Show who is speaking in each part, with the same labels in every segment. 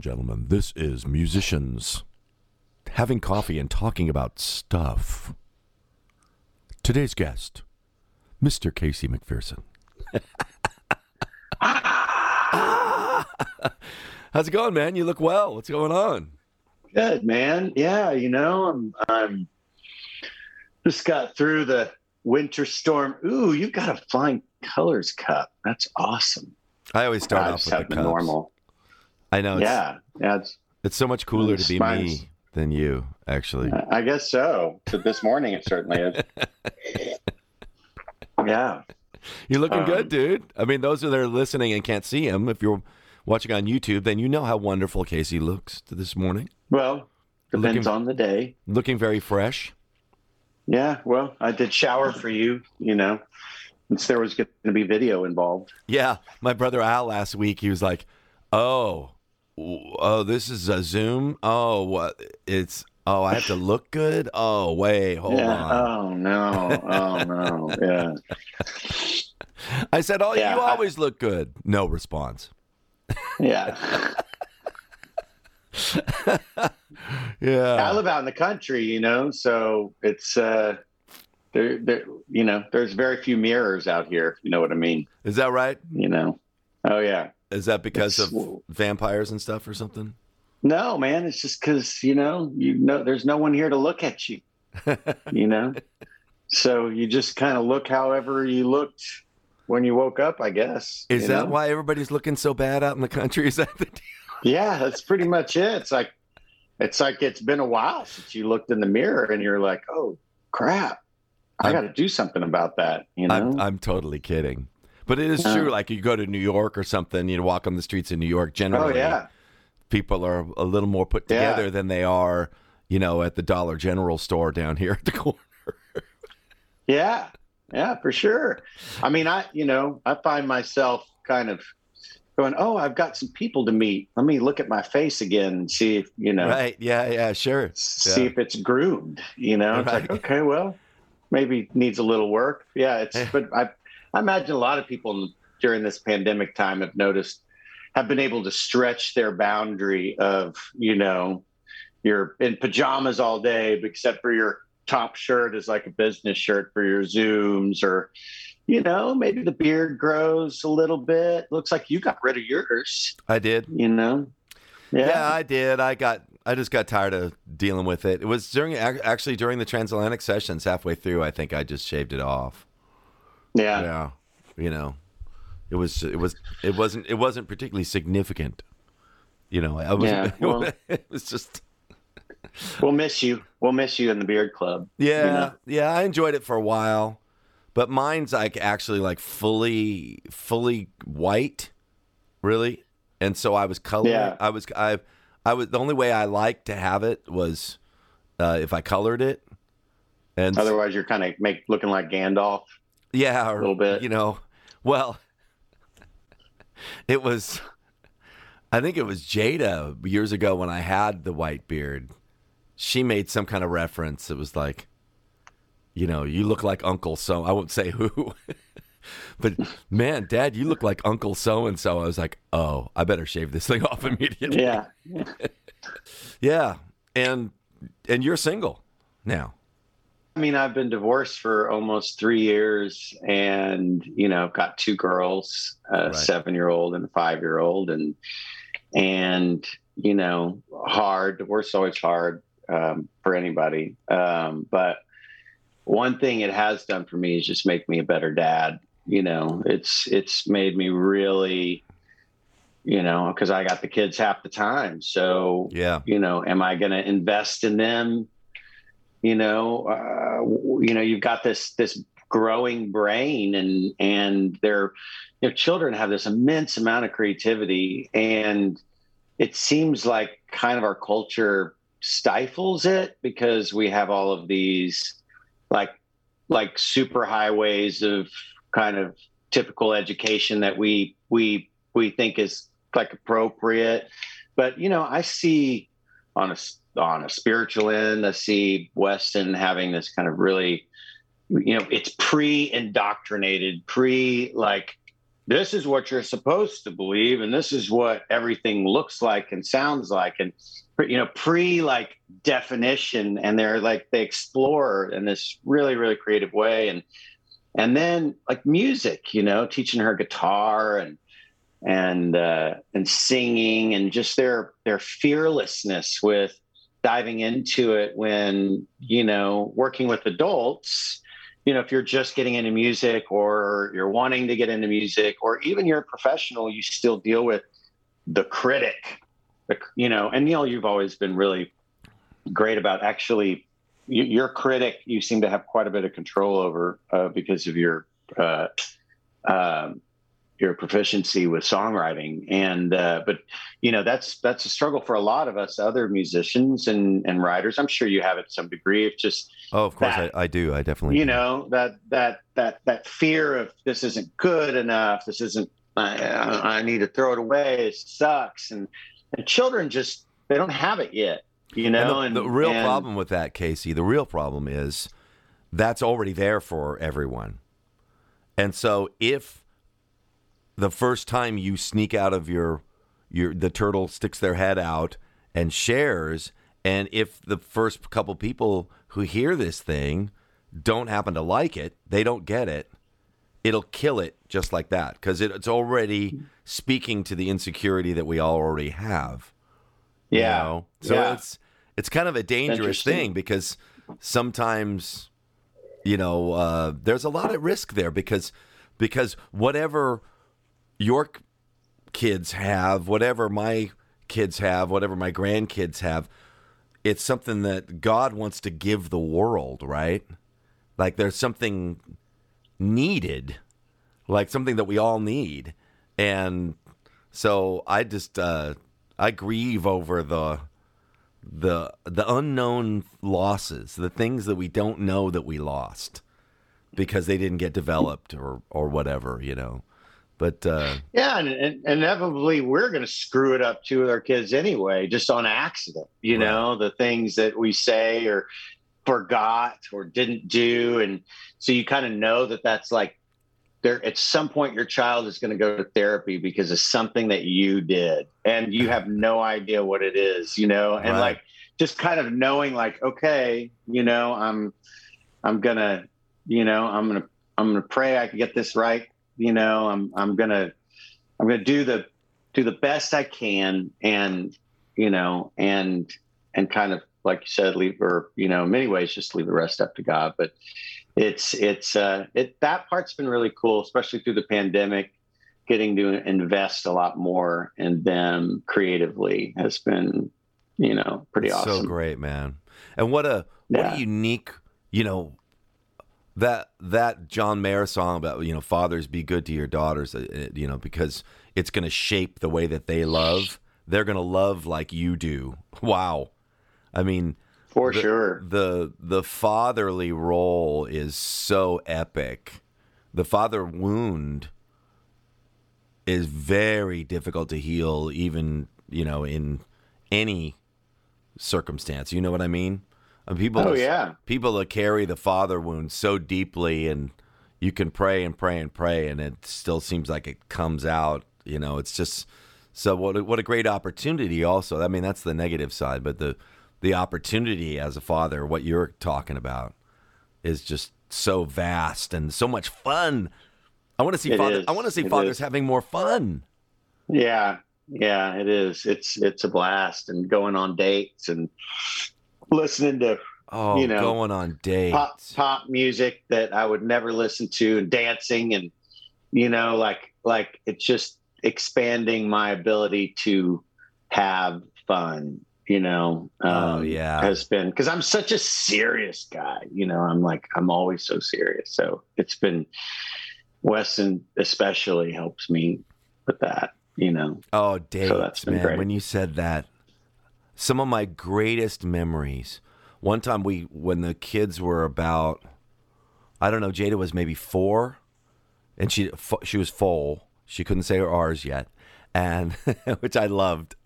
Speaker 1: and gentlemen, this is musicians having coffee and talking about stuff. Today's guest, Mr. Casey McPherson. How's it going, man? You look well. What's going on?
Speaker 2: Good, man. Yeah, you know, I'm, I'm just got through the winter storm. Ooh, you've got a flying colors cup. That's awesome.
Speaker 1: I always start
Speaker 2: I
Speaker 1: off with the cups.
Speaker 2: normal.
Speaker 1: I know. It's,
Speaker 2: Yeah, yeah. It's,
Speaker 1: It's so much cooler to be
Speaker 2: Mine's-
Speaker 1: me than you, actually.
Speaker 2: I guess so. So this morning it certainly is. yeah.
Speaker 1: You're looking
Speaker 2: Um,
Speaker 1: good, dude. I mean, those that are listening and can't see him, if you're watching on YouTube, then you know how wonderful Casey looks this morning.
Speaker 2: Well, depends
Speaker 1: Looking-
Speaker 2: on the day.
Speaker 1: Looking very fresh.
Speaker 2: Yeah. Well, I did shower for you. You know, since there was going to be video involved.
Speaker 1: Yeah, my brother Al last week, he was like, "Oh, oh, this is a Zoom. Oh, what? It's oh, I have to look good. Oh, wait, hold
Speaker 2: yeah.
Speaker 1: on."
Speaker 2: Oh no. Oh no. Yeah.
Speaker 1: I said, "Oh,
Speaker 2: Yeah,
Speaker 1: you
Speaker 2: I-
Speaker 1: always look good." No response.
Speaker 2: Yeah.
Speaker 1: Yeah,
Speaker 2: I live out in the country, you know, so it's uh there there you know, there's very few mirrors out here, if you know what I mean.
Speaker 1: is that right?
Speaker 2: You know. Oh yeah.
Speaker 1: Is that because
Speaker 2: It's-
Speaker 1: of vampires and stuff or something?
Speaker 2: No, man, it's just cuz you know, you know there's no one here to look at you, you know. so you just kind of look however you looked when you woke up, I guess.
Speaker 1: Is that
Speaker 2: know?
Speaker 1: why everybody's looking so bad out in the country? Is that the deal?
Speaker 2: Yeah, that's pretty much it. It's like it's like it's been a while since you looked in the mirror and you're like, "Oh, crap. I got to do something about that," you know?
Speaker 1: I'm, I'm totally kidding. But it is true. Like you go to New York or something, you know, walk on the streets in New York.
Speaker 2: oh
Speaker 1: Generally,
Speaker 2: yeah.
Speaker 1: people are a little more put
Speaker 2: Yeah.
Speaker 1: together than they are, you know, at the Dollar General store down here at the corner.
Speaker 2: Yeah. Yeah, for sure. I mean, I, you know, I find myself kind of going, "Oh, I've got some people to meet. Let me look at my face again and see if, you know,
Speaker 1: Right? Yeah. Yeah. Sure.
Speaker 2: see
Speaker 1: Yeah.
Speaker 2: if it's groomed, you know? It's like,
Speaker 1: Right.
Speaker 2: okay, well, maybe needs a little work. Yeah, it's but I I imagine a lot of people during this pandemic time have noticed have been able to stretch their boundary of, you know, you're in pajamas all day except for your top shirt is like a business shirt for your zooms or you know, maybe the beard grows a little bit. Looks like you got rid of yours,
Speaker 1: I did.
Speaker 2: you know.
Speaker 1: Yeah. I did. I got. I just got tired of dealing with it. It was during actually during the transatlantic sessions halfway through. I think I just shaved it off.
Speaker 2: Yeah.
Speaker 1: yeah you know it was it was it wasn't it wasn't particularly significant you know i was
Speaker 2: Yeah, well-
Speaker 1: it was just
Speaker 2: We'll miss you. We'll miss you in the beard club.
Speaker 1: yeah
Speaker 2: you know?
Speaker 1: yeah i enjoyed it for a while but mine's like actually like fully fully white really and so i was coloring
Speaker 2: Yeah.
Speaker 1: i was i i was the only way i liked to have it was uh if i colored it and
Speaker 2: Otherwise, you're kind of make looking like Gandalf.
Speaker 1: Yeah, or,
Speaker 2: little bit.
Speaker 1: You know, well, it was. I think it was Jada years ago when I had the white beard. She made some kind of reference. It was like, you know, you look like Uncle So. I won't say who, but man, Dad, you look like Uncle So and So. I was like, oh, I better shave this thing off immediately.
Speaker 2: Yeah.
Speaker 1: Yeah, and and you're single now.
Speaker 2: I mean, I've been divorced for almost three years, and you know, I've got two girls, a
Speaker 1: Right.
Speaker 2: seven-year-old and a five-year-old, and and you know, hard. Divorce is always hard um, for anybody, um, but one thing it has done for me is just make me a better dad. You know, it's it's made me really, you know, because I got the kids half the time, so
Speaker 1: Yeah,
Speaker 2: you know am i going to invest in them you know uh, you know you've got this this growing brain and and their you know children have this immense amount of creativity and it seems like kind of our culture stifles it because we have all of these like like super highways of kind of typical education that we we we think is like appropriate. But you know i see on a on a spiritual end i see weston having this kind of really you know it's pre-indoctrinated pre like this is what you're supposed to believe and this is what everything looks like and sounds like and you know pre like definition and they're like they explore in this really really creative way and and then like music you know teaching her guitar and and uh, and singing and just their their fearlessness with diving into it when you know working with adults you know if you're just getting into music or you're wanting to get into music or even you're a professional you still deal with the critic the, you know and neal you've always been really great about actually you, your critic you seem to have quite a bit of control over uh, because of your uh, um, your proficiency with songwriting. And uh, but you know that's that's a struggle for a lot of us other musicians and and writers. I'm sure you have it to some degree. It's just
Speaker 1: oh of course that, I, I, do. I definitely
Speaker 2: you
Speaker 1: do.
Speaker 2: know that that that that fear of this isn't good enough this isn't i, I need to throw it away it sucks. And and children just they don't have it yet you know
Speaker 1: and the, and, the real and, problem with that casey the real problem is that's already there for everyone. And so if the first time you sneak out of your your the turtle sticks their head out and shares and if the first couple people who hear this thing don't happen to like it, they don't get it, it'll kill it just like that because it, it's already speaking to the insecurity that we all already have.
Speaker 2: Yeah.
Speaker 1: You know? So
Speaker 2: yeah.
Speaker 1: it's it's kind of a dangerous thing because sometimes you know uh, there's a lot of risk there because because whatever your kids have, whatever my kids have, whatever my grandkids have, it's something that God wants to give the world, right? Like there's something needed, like something that we all need. And so I just uh I grieve over the the the unknown losses, the things that we don't know that we lost because they didn't get developed or or whatever, you know. But uh,
Speaker 2: yeah, and, and, inevitably we're going to screw it up too with our kids anyway, just on accident. You right. know, the things that we say or forgot or didn't do, and so you kind of know that that's like there. At some point, your child is going to go to therapy because of something that you did, and you have no idea what it is. You know, and right. like just kind of knowing, like, okay, you know, I'm, I'm gonna, you know, I'm gonna, I'm gonna pray I can get this right you know, I'm I'm gonna I'm gonna do the do the best I can and you know and and kind of like you said leave or you know in many ways just leave the rest up to God. But it's it's uh it that part's been really cool especially through the pandemic. Getting to invest a lot more in them creatively has been you know pretty awesome
Speaker 1: so great man. And what a what yeah. a unique you know that that John Mayer song about you know fathers be good to your daughters, uh, you know because it's going to shape the way that they love. They're going to love like you do. Wow, I mean,
Speaker 2: for
Speaker 1: the,
Speaker 2: sure,
Speaker 1: the the fatherly role is so epic. The father wound is very difficult to heal, even you know in any circumstance. You know what I mean? And people,
Speaker 2: oh yeah,
Speaker 1: people that carry the father wound so deeply, and you can pray and pray and pray, and it still seems like it comes out. You know, it's just so what. A, what a great opportunity. Also, I mean, that's the negative side, but the the opportunity as a father, what you're talking about, is just so vast and so much fun. I want to see father, I want to see it fathers is. having more fun.
Speaker 2: Yeah, yeah, it is. It's it's a blast and going on dates and listening to
Speaker 1: oh, you know going on dates,
Speaker 2: pop pop music that I would never listen to, and dancing, and you know, like like it's just expanding my ability to have fun. You know,
Speaker 1: oh, um, oh yeah,
Speaker 2: has been because I'm such a serious guy. You know, I'm like I'm always so serious. So it's been Weston especially helps me with that. You know.
Speaker 1: Oh, dates, so man. Great. When you said that, some of my greatest memories. One time we when the kids were about I don't know, Jada was maybe 4 and she she was full. She couldn't say her R's yet. And which I loved.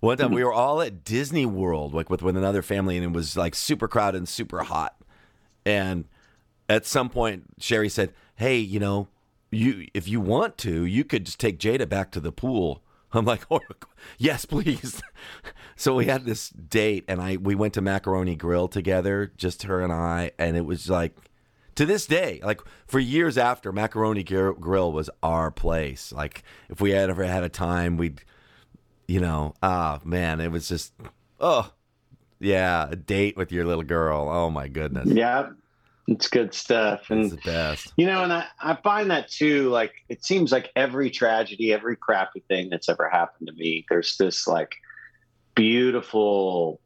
Speaker 1: One time we were all at Disney World like with with another family and it was like super crowded and super hot. And at some point Sherry said, "Hey, you know, you if you want to, you could just take Jada back to the pool. I'm like, oh, yes, please. so we had this date, and I we went to Macaroni Grill together, just her and I, and it was like, to this day, like for years after, Macaroni Grill was our place. Like if we had ever had a time, we'd, you know, ah man, it was just, oh, yeah, a date with your little girl. Oh my goodness.
Speaker 2: Yeah, it's good stuff. And
Speaker 1: it's the best.
Speaker 2: You know, and I, I find that too, like it seems like every tragedy, every crappy thing that's ever happened to me, there's this like beautiful,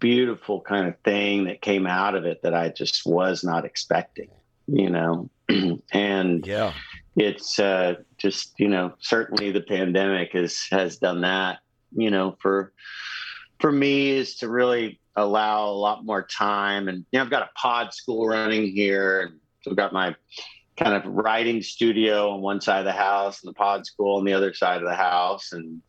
Speaker 2: beautiful kind of thing that came out of it that I just was not expecting, you know. and
Speaker 1: yeah.
Speaker 2: It's uh, just, you know, certainly the pandemic has has done that, you know, for for me is to really allow a lot more time. And you know, I've got a pod school running here, and so I've got my kind of writing studio on one side of the house and the pod school on the other side of the house. And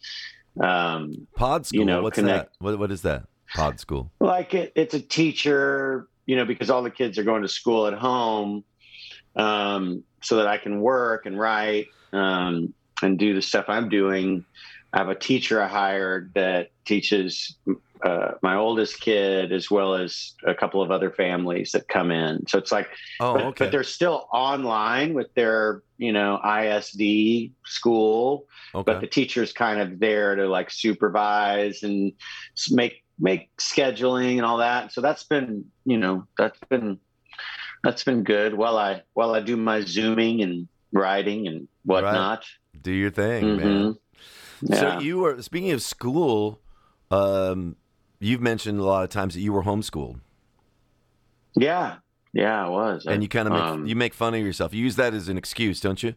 Speaker 2: um,
Speaker 1: pod school, you know, what's connect, that? What, what is that? Pod school?
Speaker 2: Like it, it's a teacher, you know, because all the kids are going to school at home, um, so that I can work and write um, and do the stuff I'm doing. I have a teacher I hired that teaches uh, my oldest kid as well as a couple of other families that come in. So it's like,
Speaker 1: oh,
Speaker 2: but,
Speaker 1: okay.
Speaker 2: but they're still online with their, you know, ISD school,
Speaker 1: okay.
Speaker 2: but the teacher's kind of there to like supervise and make make scheduling and all that. So that's been, you know, that's been that's been good. While I while I do my zooming and writing and whatnot.
Speaker 1: Right. Do your thing, mm-hmm. man. Yeah. So you were speaking of school. Um, you've mentioned a lot of times that you were homeschooled.
Speaker 2: Yeah, yeah, I was.
Speaker 1: And you kind of make, um, you make fun of yourself. You use that as an excuse, don't you?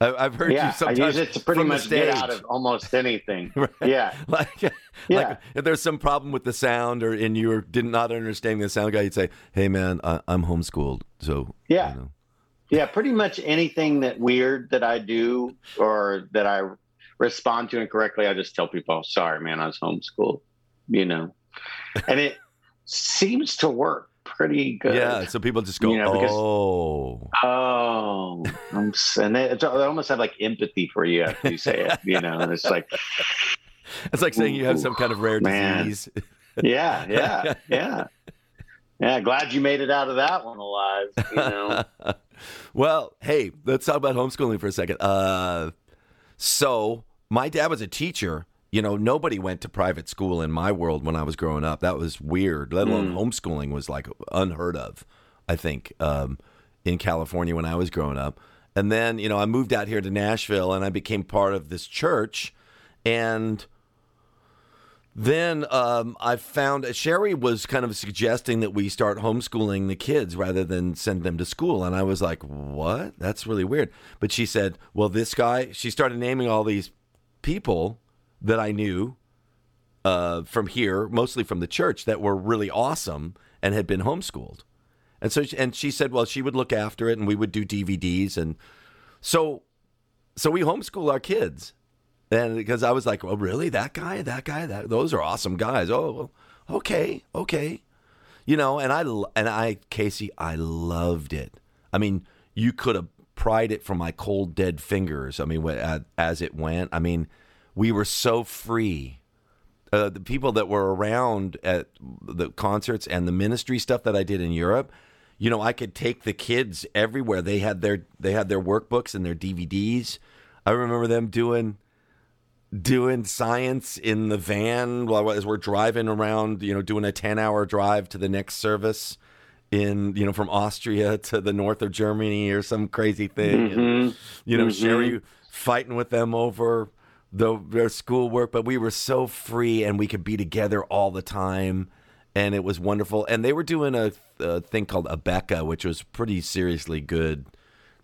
Speaker 1: I, have heard
Speaker 2: yeah,
Speaker 1: you sometimes.
Speaker 2: I use it to pretty much get out of almost anything. right? Yeah,
Speaker 1: like, yeah. like if there's some problem with the sound, or and you did not understanding the sound guy, you'd say, "Hey, man, I, am homeschooled, so
Speaker 2: yeah."
Speaker 1: You know.
Speaker 2: Yeah, pretty much anything that weird that I do or that I respond to incorrectly, I just tell people, "Sorry, man, I was homeschooled." You know, and it seems to work pretty good.
Speaker 1: Yeah, so people just go, you know, because, "Oh,
Speaker 2: oh," I'm, and they, they, almost have like empathy for you after you say it. You know, and it's like
Speaker 1: it's like saying you have some kind of rare man. disease.
Speaker 2: yeah, yeah, yeah. Yeah, glad you made it out of that one alive. You know.
Speaker 1: well, hey, let's talk about homeschooling for a second. Uh, so my dad was a teacher, you know, nobody went to private school in my world when I was growing up. That was weird. Let alone mm. homeschooling was like unheard of. I think um, in California when I was growing up, and then you know I moved out here to Nashville and I became part of this church, and then um, I found Sherry was kind of suggesting that we start homeschooling the kids rather than send them to school, and I was like, "What? That's really weird." But she said, "Well, this guy." She started naming all these people that I knew uh, from here, mostly from the church, that were really awesome and had been homeschooled. And so, and she said, well, she would look after it, and we would do DVDs, and so, so we homeschool our kids, and because I was like, well, really, that guy, that guy, that those are awesome guys. Oh, okay, okay, you know, and I and I, Casey, I loved it. I mean, you could have pried it from my cold dead fingers. I mean, as it went. I mean we were so free. Uh, the people that were around at the concerts and the ministry stuff that I did in Europe, you know, I could take the kids everywhere. They had their they had their workbooks and their DVDs. I remember them doing doing science in the van while as we're driving around, you know, doing a 10-hour drive to the next service in, you know, from Austria to the north of Germany or some crazy thing.
Speaker 2: Mm-hmm.
Speaker 1: And, you know,
Speaker 2: mm-hmm.
Speaker 1: Sherry fighting with them over the their schoolwork, but we were so free and we could be together all the time, and it was wonderful. And they were doing a, a thing called Abeka, which was pretty seriously good.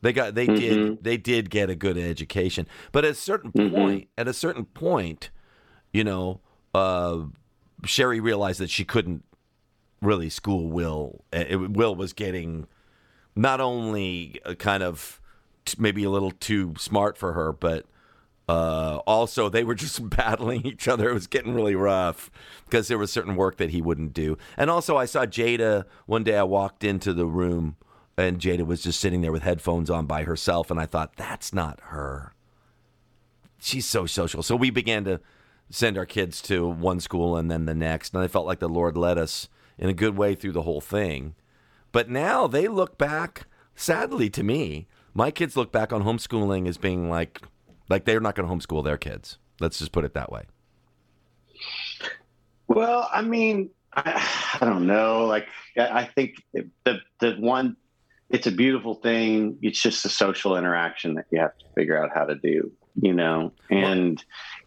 Speaker 1: They got they mm-hmm. did they did get a good education, but at a certain mm-hmm. point, at a certain point, you know, uh, Sherry realized that she couldn't really school Will. It, Will was getting not only kind of maybe a little too smart for her, but uh, also, they were just battling each other. It was getting really rough because there was certain work that he wouldn't do. And also, I saw Jada one day. I walked into the room and Jada was just sitting there with headphones on by herself, and I thought that's not her. She's so social. So we began to send our kids to one school and then the next, and I felt like the Lord led us in a good way through the whole thing. But now they look back, sadly to me, my kids look back on homeschooling as being like like they're not going to homeschool their kids. Let's just put it that way.
Speaker 2: Well, I mean, I, I don't know. Like, I think the the one, it's a beautiful thing. It's just a social interaction that you have to figure out how to do. You know, and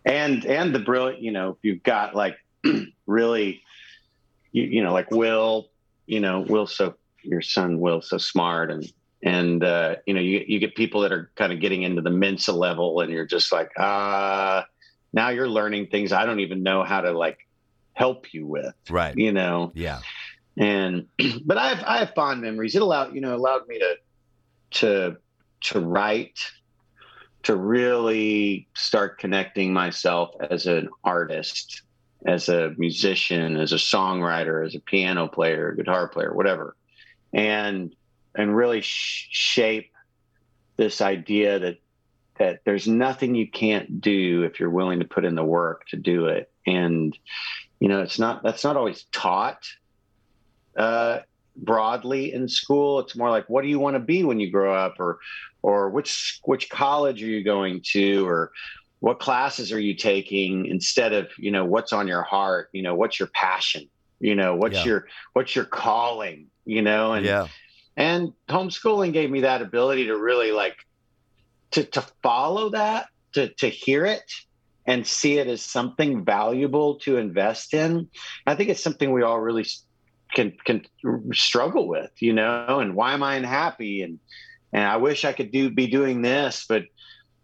Speaker 2: and and the brilliant. You know, if you've got like really, you, you know, like Will. You know, Will so your son Will so smart and and uh, you know you you get people that are kind of getting into the Mensa level, and you're just like, ah, uh, now you're learning things I don't even know how to like help you with,
Speaker 1: right?
Speaker 2: You know,
Speaker 1: yeah.
Speaker 2: And but I have I have fond memories. It allowed you know allowed me to to to write, to really start connecting myself as an artist, as a musician, as a songwriter, as a piano player, guitar player, whatever, and and really sh- shape this idea that that there's nothing you can't do if you're willing to put in the work to do it. And you know it's not that's not always taught uh, broadly in school. It's more like what do you want to be when you grow up? Or or which which college are you going to? Or what classes are you taking instead of you know what's on your heart you know what's your passion you know what's yeah. your what's your calling you know? And
Speaker 1: yeah.
Speaker 2: and homeschooling gave me that ability to really like to to follow that to to hear it and see it as something valuable to invest in. I think it's something we all really can can struggle with you know? And why am i unhappy? And and i wish i could do be doing this but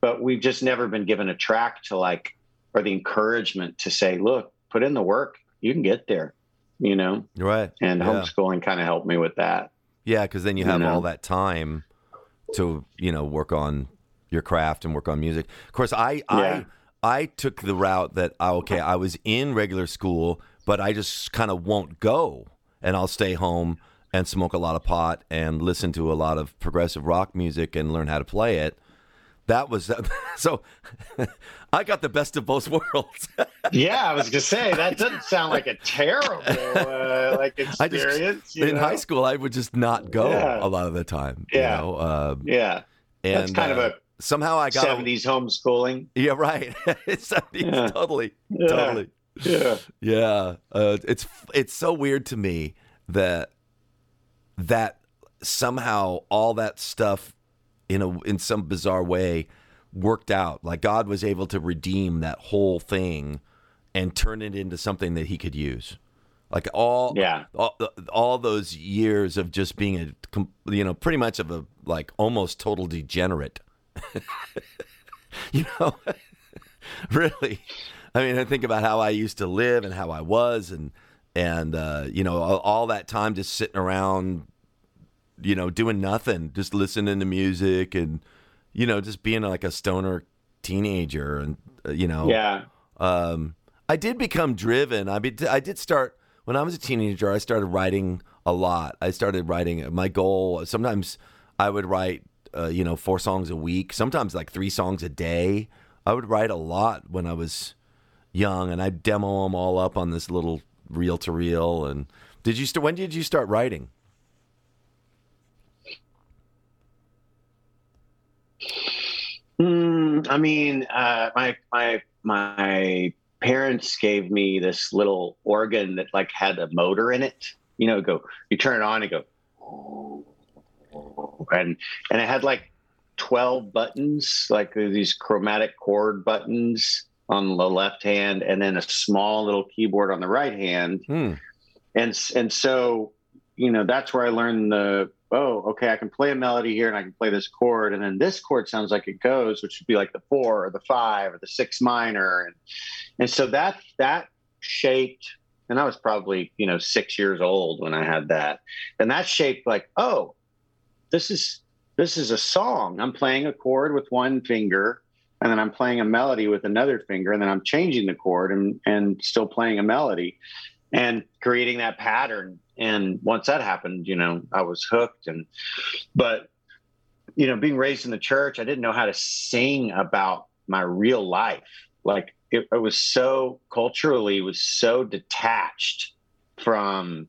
Speaker 2: but we've just never been given a track to like or the encouragement to say look put in the work you can get there you know
Speaker 1: right
Speaker 2: and yeah. homeschooling kind of helped me with that
Speaker 1: yeah, because then you have you know? all that time to you know work on your craft and work on music. Of course, I yeah. I I took the route that okay, I was in regular school, but I just kind of won't go, and I'll stay home and smoke a lot of pot and listen to a lot of progressive rock music and learn how to play it that was so I got the best of both worlds.
Speaker 2: yeah, I was gonna say that doesn't sound like a terrible uh, like experience.
Speaker 1: Just, in know? high school, I would just not go yeah. a lot of the time.
Speaker 2: Yeah,
Speaker 1: you know?
Speaker 2: uh, yeah. And That's kind uh, of a
Speaker 1: somehow I got
Speaker 2: seventies homeschooling.
Speaker 1: Yeah, right. Seventies, yeah. totally,
Speaker 2: yeah.
Speaker 1: totally.
Speaker 2: Yeah,
Speaker 1: yeah. Uh, it's it's so weird to me that that somehow all that stuff in a in some bizarre way worked out. Like God was able to redeem that whole thing and turn it into something that He could use. Like all,
Speaker 2: yeah,
Speaker 1: all, all those years of just being a, you know, pretty much of a like almost total degenerate. you know, really. I mean, I think about how I used to live and how I was, and and uh, you know, all, all that time just sitting around you know, doing nothing, just listening to music and, you know, just being like a stoner teenager and, uh, you know.
Speaker 2: Yeah.
Speaker 1: Um, I did become driven. I be, I did start when I was a teenager. I started writing a lot. I started writing. My goal sometimes I would write, uh, you know, four songs a week. Sometimes like three songs a day. I would write a lot when I was young, and I'd demo them all up on this little reel to reel. And did you? St- when did you start writing?
Speaker 2: Mm, I mean, uh, my my my parents gave me this little organ that like had a motor in it. You know, go you turn it on and go, and and it had like twelve buttons, like these chromatic chord buttons on the left hand, and then a small little keyboard on the right hand.
Speaker 1: Hmm.
Speaker 2: And and so you know that's where I learned the oh, okay, I can play a melody here and I can play this chord. And then this chord sounds like it goes, which would be like the four or the five or the six minor. And, and so that, that shaped, and I was probably, you know, six years old when I had that. And that shaped like, oh, this is, this is a song. I'm playing a chord with one finger and then I'm playing a melody with another finger and then I'm changing the chord and, and still playing a melody and creating that pattern. And once that happened, you know, I was hooked. And, but, you know, being raised in the church, I didn't know how to sing about my real life. Like it, it was so culturally was so detached from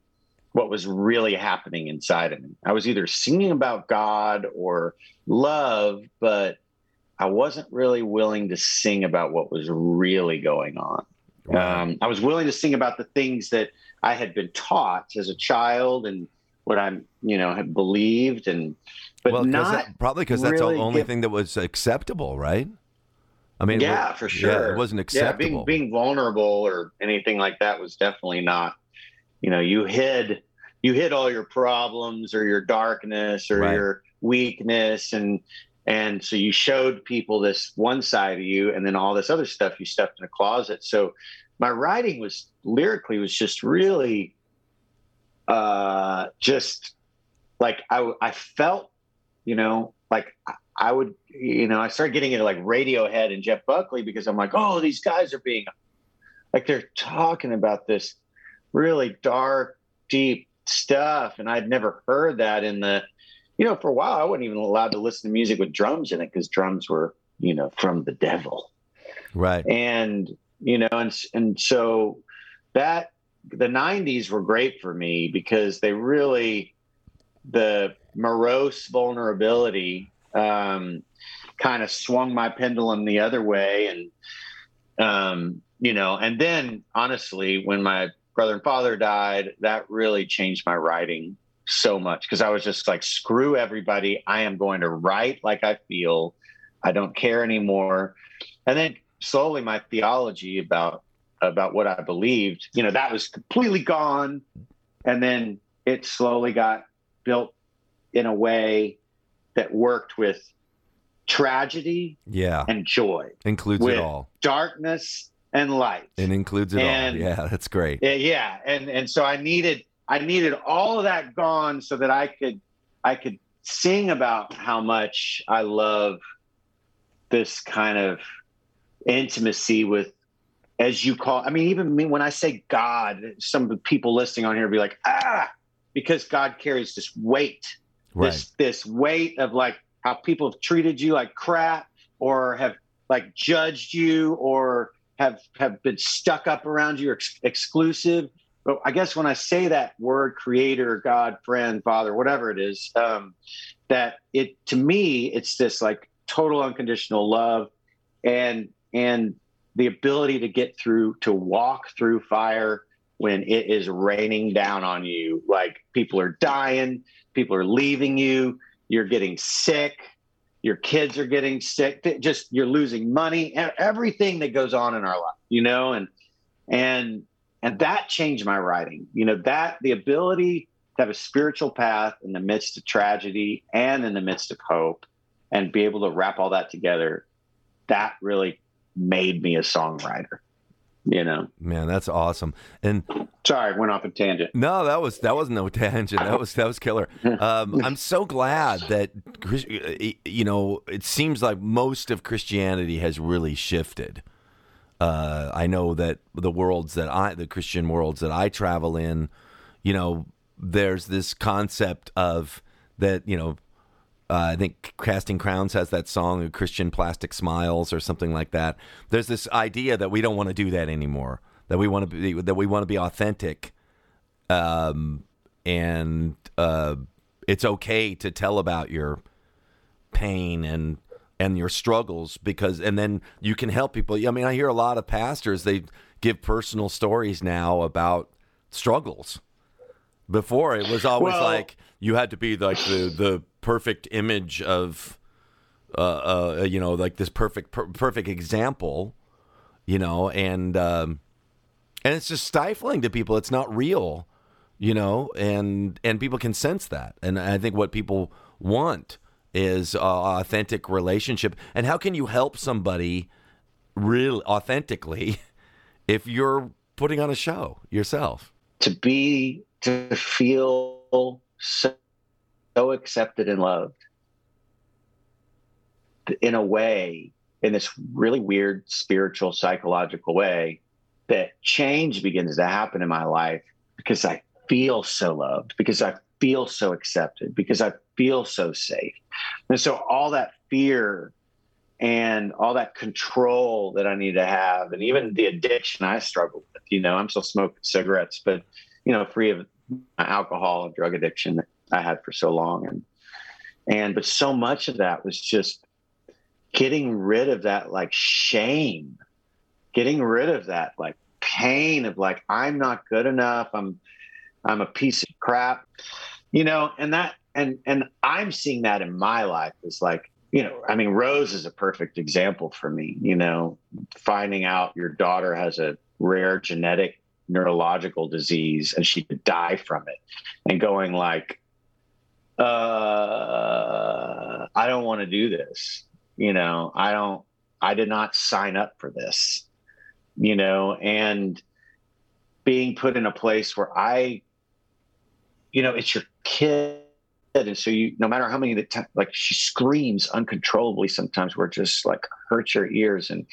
Speaker 2: what was really happening inside of me. I was either singing about God or love, but I wasn't really willing to sing about what was really going on. Um, I was willing to sing about the things that I had been taught as a child and what I'm, you know, had believed and, but well, not
Speaker 1: that, probably because that's the only thing that was acceptable, right?
Speaker 2: I mean, yeah, for sure. Yeah,
Speaker 1: it wasn't acceptable.
Speaker 2: Yeah, being, being vulnerable or anything like that was definitely not, you know, you hid, you hid all your problems or your darkness or right. your weakness and, and so you showed people this one side of you and then all this other stuff you stuffed in a closet. So my writing was lyrically was just really uh just like I I felt, you know, like I would, you know, I started getting into like Radiohead and Jeff Buckley because I'm like, oh, these guys are being like they're talking about this really dark, deep stuff. And I'd never heard that in the you know, for a while, I wasn't even allowed to listen to music with drums in it because drums were, you know, from the devil.
Speaker 1: Right.
Speaker 2: And, you know, and, and so that the 90s were great for me because they really, the morose vulnerability um, kind of swung my pendulum the other way. And, um, you know, and then honestly, when my brother and father died, that really changed my writing so much because I was just like, screw everybody. I am going to write like I feel. I don't care anymore. And then slowly my theology about about what I believed, you know, that was completely gone. And then it slowly got built in a way that worked with tragedy
Speaker 1: yeah
Speaker 2: and joy
Speaker 1: includes it all
Speaker 2: darkness and light
Speaker 1: it includes it and, all yeah that's great
Speaker 2: yeah and and so i needed I needed all of that gone so that I could I could sing about how much I love this kind of intimacy with as you call I mean even me when I say God some of the people listening on here be like ah because God carries this weight right. this this weight of like how people have treated you like crap or have like judged you or have have been stuck up around you or ex- exclusive but I guess when I say that word, creator, God, friend, father, whatever it is, um, that it to me, it's this like total unconditional love, and and the ability to get through, to walk through fire when it is raining down on you. Like people are dying, people are leaving you, you're getting sick, your kids are getting sick, just you're losing money, and everything that goes on in our life, you know, and and and that changed my writing. You know, that the ability to have a spiritual path in the midst of tragedy and in the midst of hope and be able to wrap all that together, that really made me a songwriter. You know,
Speaker 1: man, that's awesome. And
Speaker 2: sorry, I went off a tangent.
Speaker 1: No, that was that was no tangent. That was that was killer. Um, I'm so glad that you know it seems like most of Christianity has really shifted. Uh, I know that the worlds that I, the Christian worlds that I travel in, you know, there's this concept of that, you know, uh, I think Casting Crowns has that song, Christian Plastic Smiles, or something like that. There's this idea that we don't want to do that anymore. That we want to be that we want to be authentic, um, and uh, it's okay to tell about your pain and and your struggles because and then you can help people. I mean, I hear a lot of pastors they give personal stories now about struggles. Before it was always well, like you had to be like the the perfect image of uh, uh you know like this perfect per- perfect example, you know, and um and it's just stifling to people. It's not real, you know, and and people can sense that. And I think what people want is uh, authentic relationship and how can you help somebody real authentically if you're putting on a show yourself
Speaker 2: to be to feel so, so accepted and loved in a way in this really weird spiritual psychological way that change begins to happen in my life because I feel so loved, because I feel so accepted, because I feel so safe. And so all that fear and all that control that I need to have, and even the addiction I struggle with, you know, I'm still smoking cigarettes, but, you know, free of alcohol and drug addiction that I had for so long. And, and, but so much of that was just getting rid of that like shame, getting rid of that like pain of like, I'm not good enough. I'm, I'm a piece of crap, you know, and that, and, and I'm seeing that in my life is like, you know, I mean, Rose is a perfect example for me, you know, finding out your daughter has a rare genetic neurological disease and she could die from it and going like, uh, I don't want to do this you know i don't i did not sign up for this you know and being put in a place where i you know it's your kid and so you no matter how many the time like she screams uncontrollably sometimes where it just like hurts your ears and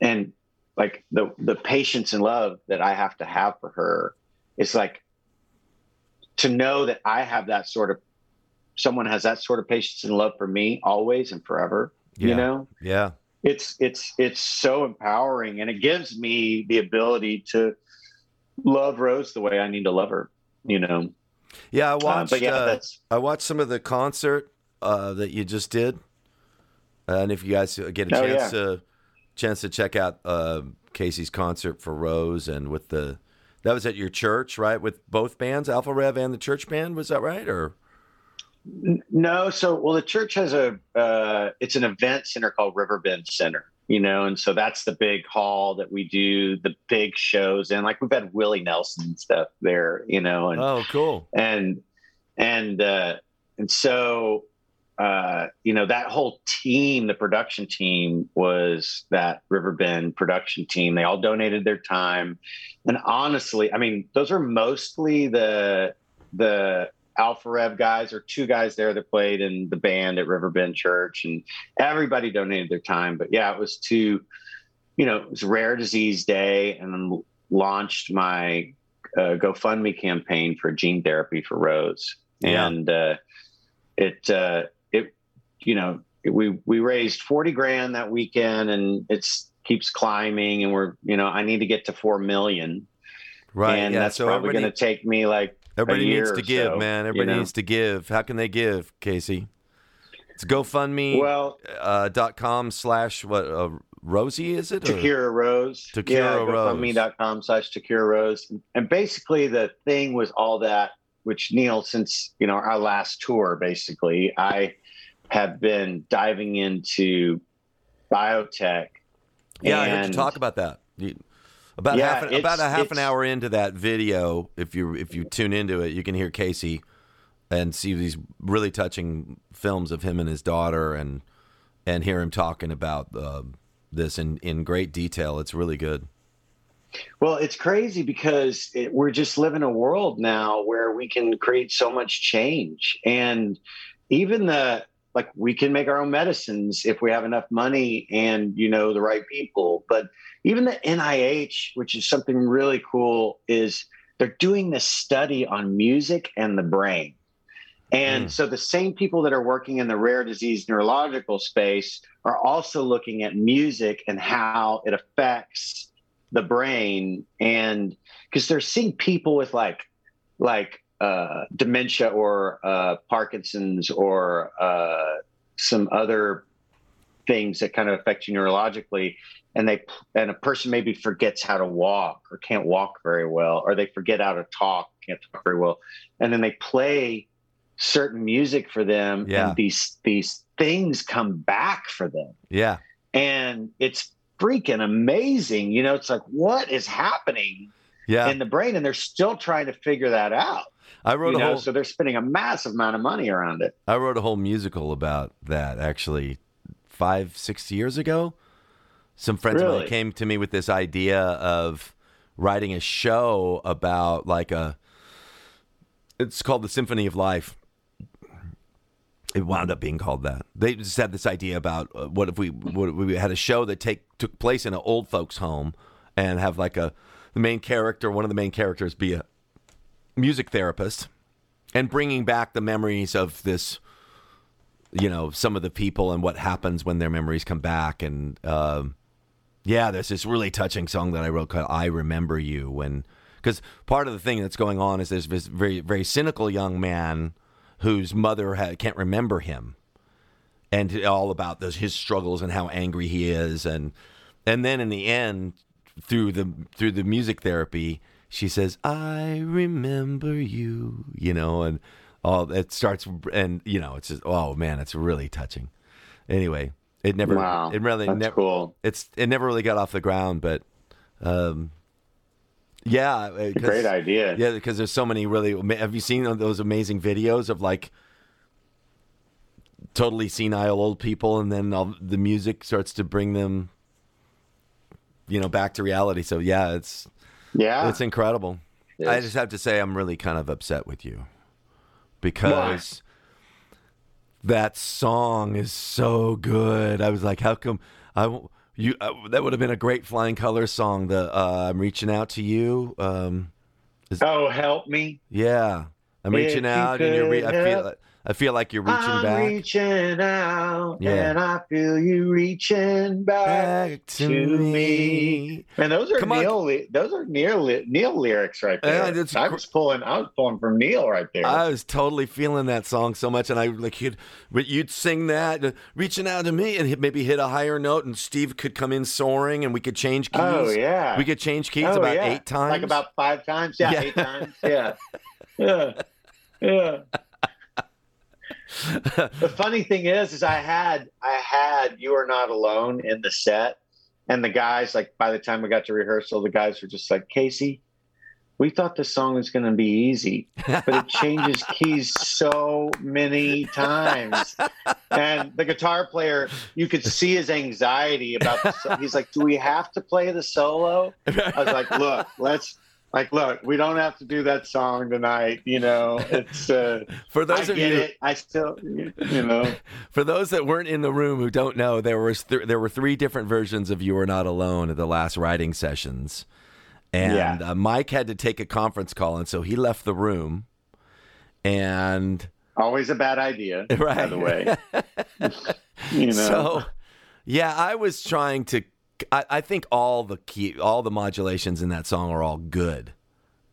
Speaker 2: and like the the patience and love that i have to have for her is like to know that i have that sort of someone has that sort of patience and love for me always and forever
Speaker 1: Yeah.
Speaker 2: you know
Speaker 1: Yeah.
Speaker 2: it's it's it's so empowering and it gives me the ability to love rose the way i need to love her you know
Speaker 1: Yeah. I
Speaker 2: Uh,
Speaker 1: watched.
Speaker 2: but yeah
Speaker 1: uh, I watched some of the concert uh, that you just did, and if you guys get a
Speaker 2: Oh,
Speaker 1: chance
Speaker 2: yeah.
Speaker 1: to chance to check out uh, Casey's concert for Rose and with the that was at your church, right? With both bands, Alpha Rev and the church band, was that right? Or
Speaker 2: No, so well, the church has a uh, it's an event center called Riverbend Center, you know, and so that's the big hall that we do the big shows in. Like we've had Willie Nelson and stuff there, you know, and
Speaker 1: oh, cool.
Speaker 2: and and uh, and so uh, you know that whole team, the production team, was that Riverbend production team. They all donated their time, and honestly, I mean, those are mostly the the Alpha Rev guys or two guys there that played in the band at Riverbend Church, and everybody donated their time. But yeah, it was to, you know, it was Rare Disease Day, and then launched my uh, GoFundMe campaign for gene therapy for Rose,
Speaker 1: Yeah.
Speaker 2: and uh, it uh, it you know we we raised forty grand that weekend, and it's keeps climbing, and we're you know I need to get to four million,
Speaker 1: Right.
Speaker 2: and
Speaker 1: yeah.
Speaker 2: that's
Speaker 1: so
Speaker 2: probably
Speaker 1: everybody,
Speaker 2: going to take me like
Speaker 1: everybody needs to give,
Speaker 2: so,
Speaker 1: man.
Speaker 2: you
Speaker 1: Everybody
Speaker 2: know?
Speaker 1: needs to give. How can they give, Casey? It's GoFundMe
Speaker 2: well
Speaker 1: uh, dot com slash what uh, Rosie is it? or-
Speaker 2: Takira Rose.
Speaker 1: Takira
Speaker 2: yeah,
Speaker 1: Rose.
Speaker 2: GoFundMe.com slash Takira Rose. And basically the thing was all that, which Neal, since you know our last tour, basically, I have been diving into biotech.
Speaker 1: Yeah, I heard you talk about that. You, about
Speaker 2: Yeah,
Speaker 1: half an, about a half an hour into that video, if you if you tune into it, you can hear Casey and see these really touching films of him and his daughter, and and hear him talking about uh, this in in great detail. It's really good.
Speaker 2: Well, it's crazy because it, we're just living a world now where we can create so much change, and even the like we can make our own medicines if we have enough money and you know the right people. But even the NIH, which is something really cool, is they're doing this study on music and the brain. And
Speaker 1: Mm.
Speaker 2: so the same people that are working in the rare disease neurological space are also looking at music and how it affects the brain and because they're seeing people with like like uh, dementia or uh, Parkinson's or uh, some other things that kind of affect you neurologically, and they and a person maybe forgets how to walk or can't walk very well, or they forget how to talk, can't talk very well, and then they play certain music for them,
Speaker 1: Yeah.
Speaker 2: and these these things come back for them
Speaker 1: Yeah,
Speaker 2: and it's freaking amazing. You know, it's like what is happening
Speaker 1: yeah.
Speaker 2: in the brain, and they're still trying to figure that out.
Speaker 1: I wrote
Speaker 2: You
Speaker 1: a
Speaker 2: know,
Speaker 1: whole
Speaker 2: so they're spending a massive amount of money around it.
Speaker 1: I wrote a whole musical about that actually five, six years ago. Some friends of mine
Speaker 2: Really?
Speaker 1: came to me with this idea of writing a show about like a it's called the Symphony of Life. It wound up being called that. They just had this idea about uh, what if we what if we had a show that take took place in an old folks home and have like a the main character, one of the main characters, be a music therapist, and bringing back the memories of this. You know, some of the people and what happens when their memories come back, and um, yeah, there's this really touching song that I wrote called "I Remember You" when because part of the thing that's going on is there's this very very cynical young man whose mother ha- can't remember him, and all about those his struggles and how angry he is, and and then in the end, through the through the music therapy, she says, "I remember you," you know, and all it starts, and you know, it's just oh man, it's really touching. Anyway, it never,
Speaker 2: Wow,
Speaker 1: it really never,
Speaker 2: cool.
Speaker 1: it's it never really got off the ground, but um, yeah, uh,
Speaker 2: Great idea.
Speaker 1: yeah, because there's so many really. Have you seen those amazing videos of like totally senile old people, and then all, the music starts to bring them, you know, back to reality? So yeah, it's
Speaker 2: Yeah.
Speaker 1: it's incredible. I just have to say, I'm really kind of upset with you because that song is so good. I was like, how come I you uh, that would have been a great Flying Colors song. The uh, I'm reaching out to you. Um, is,
Speaker 2: oh, help me.
Speaker 1: yeah, I'm reaching out, and you're. Re- I feel.
Speaker 2: help-
Speaker 1: I feel like you're reaching
Speaker 2: I'm
Speaker 1: back.
Speaker 2: reaching out,
Speaker 1: Yeah.
Speaker 2: and I feel you reaching back,
Speaker 1: Back to
Speaker 2: to
Speaker 1: me.
Speaker 2: me. And those are
Speaker 1: Come.
Speaker 2: Neal. li- Those are Neal. Neal lyrics right there.
Speaker 1: Yeah,
Speaker 2: I was pulling. I was pulling from Neal right there.
Speaker 1: I was totally feeling that song so much, and I like you'd you'd sing that, uh, reaching out to me, and hit, maybe hit a higher note, and Steve could come in soaring, and we could change keys.
Speaker 2: oh yeah.
Speaker 1: we could change keys
Speaker 2: Oh,
Speaker 1: about
Speaker 2: yeah.
Speaker 1: eight times.
Speaker 2: Like about five times. Yeah,
Speaker 1: Yeah.
Speaker 2: eight times. Yeah. Yeah. Yeah. the funny thing is, is I had I had "You Are Not Alone" in the set, and the guys like by the time we got to rehearsal, the guys were just like, "Casey, we thought the song was going to be easy, but it changes keys so many times." And the guitar player, you could see his anxiety about. The, he's like, "Do we have to play the solo?" I was like, "Look, let's." Like, look, we don't have to do that song tonight. You know, it's. Uh,
Speaker 1: for
Speaker 2: I
Speaker 1: those of
Speaker 2: get
Speaker 1: you,
Speaker 2: it. I still, you know.
Speaker 1: for those that weren't in the room who don't know, there was th- there were three different versions of "You Are Not Alone" at the last writing sessions, and
Speaker 2: Yeah.
Speaker 1: uh, Mike had to take a conference call, and so he left the room, and
Speaker 2: Always a bad idea,
Speaker 1: right?
Speaker 2: by the way. you know.
Speaker 1: So, yeah, I was trying to. I, I think all the key, all the modulations in that song are all good.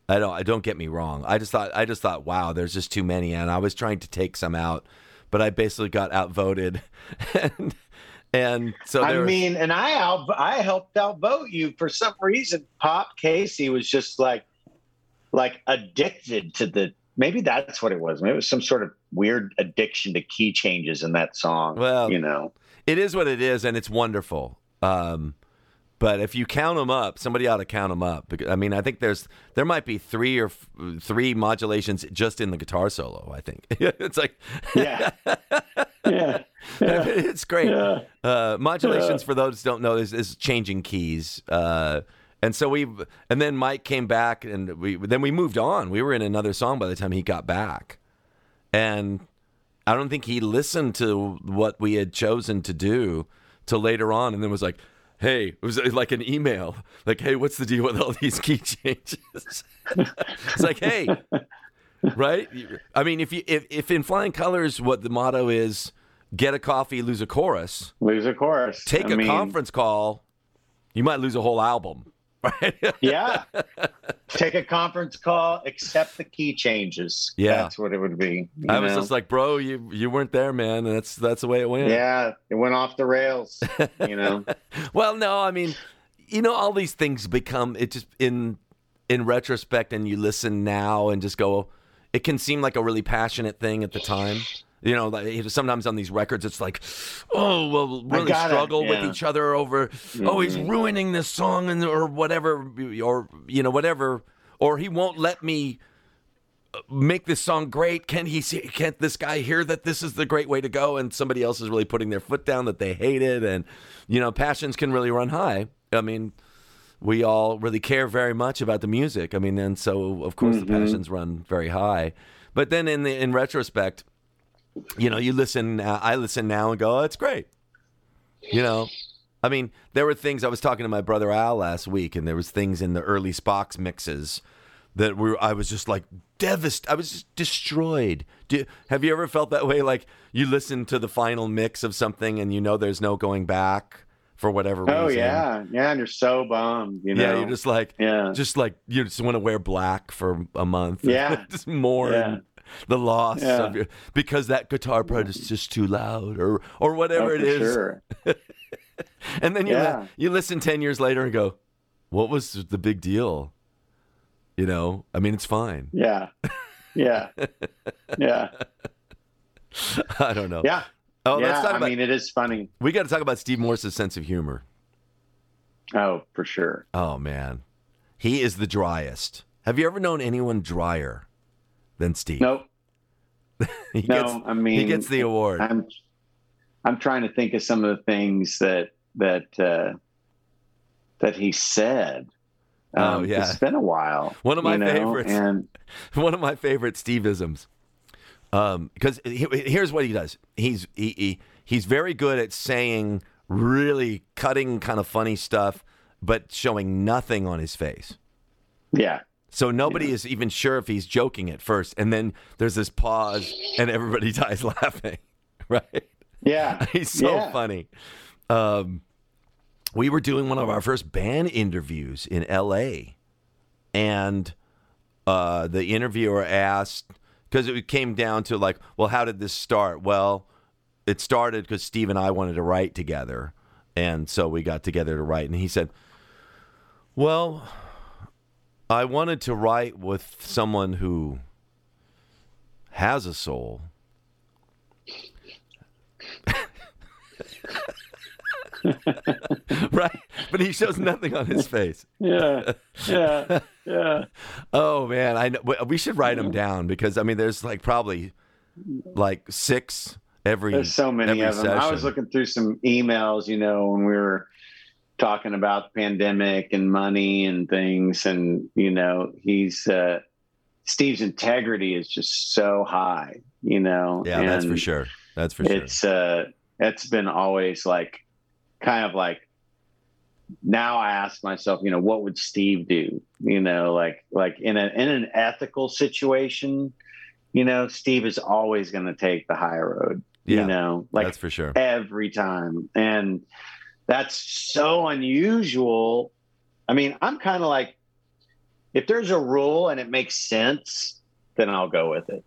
Speaker 1: I don't. I don't get me wrong. I just thought. I just thought, wow, there's just too many, and I was trying to take some out, but I basically got outvoted, and and so
Speaker 2: I
Speaker 1: was-
Speaker 2: mean, and I out, I helped outvote you for some reason. Pop Casey was just like, like addicted to the. Maybe that's what it was. Maybe it was some sort of weird addiction to key changes in that song.
Speaker 1: Well,
Speaker 2: you know.
Speaker 1: it is what it is, and it's wonderful. Um, but if you count them up, somebody ought to count them up. Because, I mean, I think there's there might be three or f- three modulations just in the guitar solo. I think it's like
Speaker 2: Yeah. yeah. Yeah.
Speaker 1: it's great.
Speaker 2: Yeah.
Speaker 1: Uh, modulations, for those who don't know, is, is changing keys. Uh, and so we, and then Mike came back, and we then we moved on. We were in another song by the time he got back, and I don't think he listened to what we had chosen to do till later on, and then was like. Hey, it was uh, like an email. Like, hey, what's the deal with all these key changes? it's like, hey, right? I mean, if you if, if in flying colors, what the motto is, get a coffee, lose a chorus.
Speaker 2: Lose a chorus.
Speaker 1: Take
Speaker 2: I
Speaker 1: a
Speaker 2: mean,
Speaker 1: conference call, you might lose a whole album, right?
Speaker 2: Yeah. Take a conference call, accept the key changes.
Speaker 1: Yeah.
Speaker 2: That's what it would be.
Speaker 1: I was just like, bro, you you weren't there, man. And that's that's the way it went.
Speaker 2: yeah, it went off the rails, you know.
Speaker 1: Well, no, I mean, you know, all these things become it just in in retrospect, and you listen now and just go, it can seem like a really passionate thing at the time. You know, like, sometimes on these records, it's like, oh, well, really struggle with each other over, oh, he's
Speaker 2: Mhm.
Speaker 1: ruining this song and or whatever, or you know, whatever, or he won't let me uh, make this song great. Can he see? Can't this guy hear that this is the great way to go? And somebody else is really putting their foot down that they hate it, and you know, passions can really run high. I mean, we all really care very much about the music. I mean, and so of course the
Speaker 2: Mhm.
Speaker 1: passions run very high. But then in the in retrospect, you know, you listen. Uh, I listen now and go, oh, it's great. You know, I mean, there were things I was talking to my brother Al last week, and there was things in the early Spock's mixes that were I was just like devastated. I was just destroyed. Do, have you ever felt that way? Like you listen to the final mix of something and you know there's no going back for whatever reason.
Speaker 2: Oh yeah, yeah, and you're so bummed. You know,
Speaker 1: Yeah, you're just like,
Speaker 2: yeah,
Speaker 1: just like you just want to wear black for a month.
Speaker 2: Yeah.
Speaker 1: just mourn
Speaker 2: Yeah.
Speaker 1: the loss
Speaker 2: Yeah.
Speaker 1: of your because that guitar part is just too loud or or whatever
Speaker 2: Oh,
Speaker 1: it is.
Speaker 2: Sure.
Speaker 1: And then you
Speaker 2: Yeah.
Speaker 1: li- you listen ten years later and go, "What was the big deal?" You know, I mean, it's fine.
Speaker 2: Yeah, yeah, yeah,
Speaker 1: I don't know.
Speaker 2: yeah.
Speaker 1: Oh,
Speaker 2: yeah,
Speaker 1: let's talk about, I
Speaker 2: mean, it is funny.
Speaker 1: we got to talk about Steve Morse's sense of humor.
Speaker 2: Oh, for sure.
Speaker 1: Oh man, he is the driest. Have you ever known anyone drier than Steve?
Speaker 2: Nope.
Speaker 1: he
Speaker 2: No,
Speaker 1: gets,
Speaker 2: I mean,
Speaker 1: he gets the award.
Speaker 2: I'm, I'm trying to think of some of the things that that uh, that he said.
Speaker 1: Oh,
Speaker 2: Um,
Speaker 1: yeah.
Speaker 2: it's been a while.
Speaker 1: One of my
Speaker 2: know,
Speaker 1: favorites.
Speaker 2: And
Speaker 1: one of my favorite Steveisms. Um, because he, here's what he does. He's he, he he's very good at saying really cutting kind of funny stuff, but showing nothing on his face.
Speaker 2: yeah,
Speaker 1: So nobody is even sure if he's joking at first, and then there's this pause, and everybody dies laughing. Right?
Speaker 2: yeah,
Speaker 1: He's so
Speaker 2: Yeah.
Speaker 1: funny. Um, we were doing one of our first band interviews in L.A. and uh, the interviewer asked because it came down to like, well, how did this start? Well, it started because Steve and I wanted to write together, and so we got together to write. And he said, "Well, I wanted to write with someone who has a soul." right? But he shows nothing on his face.
Speaker 2: yeah, yeah, yeah.
Speaker 1: Oh man, I know. we- should write them down because I mean, there's like probably like six every.
Speaker 2: There's so many of them. I was looking through some emails, you know, when we were talking about the pandemic and money and things, and you know, he's uh, Steve's integrity is just so high, you know.
Speaker 1: Yeah, that's for sure. That's for sure.
Speaker 2: It's uh, it's been always like, kind of like. Now I ask myself, you know, what would Steve do? You know, like like in an in an ethical situation, you know, Steve is always going to take the high road.
Speaker 1: Yeah,
Speaker 2: you know, like
Speaker 1: that's for sure.
Speaker 2: every time. And that's so unusual. I mean, I'm kind of like, if there's a rule and it makes sense, then I'll go with it.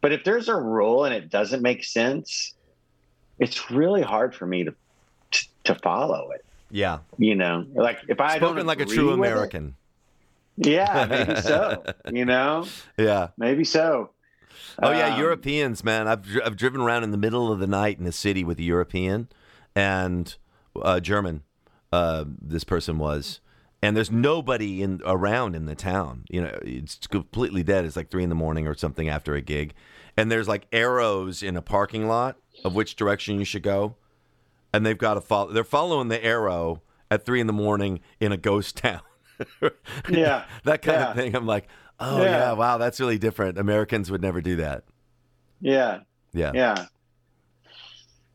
Speaker 2: But if there's a rule and it doesn't make sense, it's really hard for me to to, to follow it.
Speaker 1: Yeah,
Speaker 2: You know, like if I don't
Speaker 1: spoken like a true
Speaker 2: with it-
Speaker 1: American.
Speaker 2: yeah, maybe so. You know,
Speaker 1: Yeah.
Speaker 2: maybe so.
Speaker 1: Oh yeah,
Speaker 2: Um,
Speaker 1: Europeans, man. I've I've driven around in the middle of the night in a city with a European and uh, German. Uh, this person was, and there's nobody in around in the town. You know, it's completely dead. It's like three in the morning or something after a gig, and there's like arrows in a parking lot of which direction you should go, and they've got to follow. They're following the arrow at three in the morning in a ghost town.
Speaker 2: Yeah,
Speaker 1: that kind
Speaker 2: Yeah.
Speaker 1: of thing. I'm like, oh yeah.
Speaker 2: Yeah.
Speaker 1: wow, that's really different. Americans would never do that.
Speaker 2: yeah,
Speaker 1: Yeah.
Speaker 2: yeah.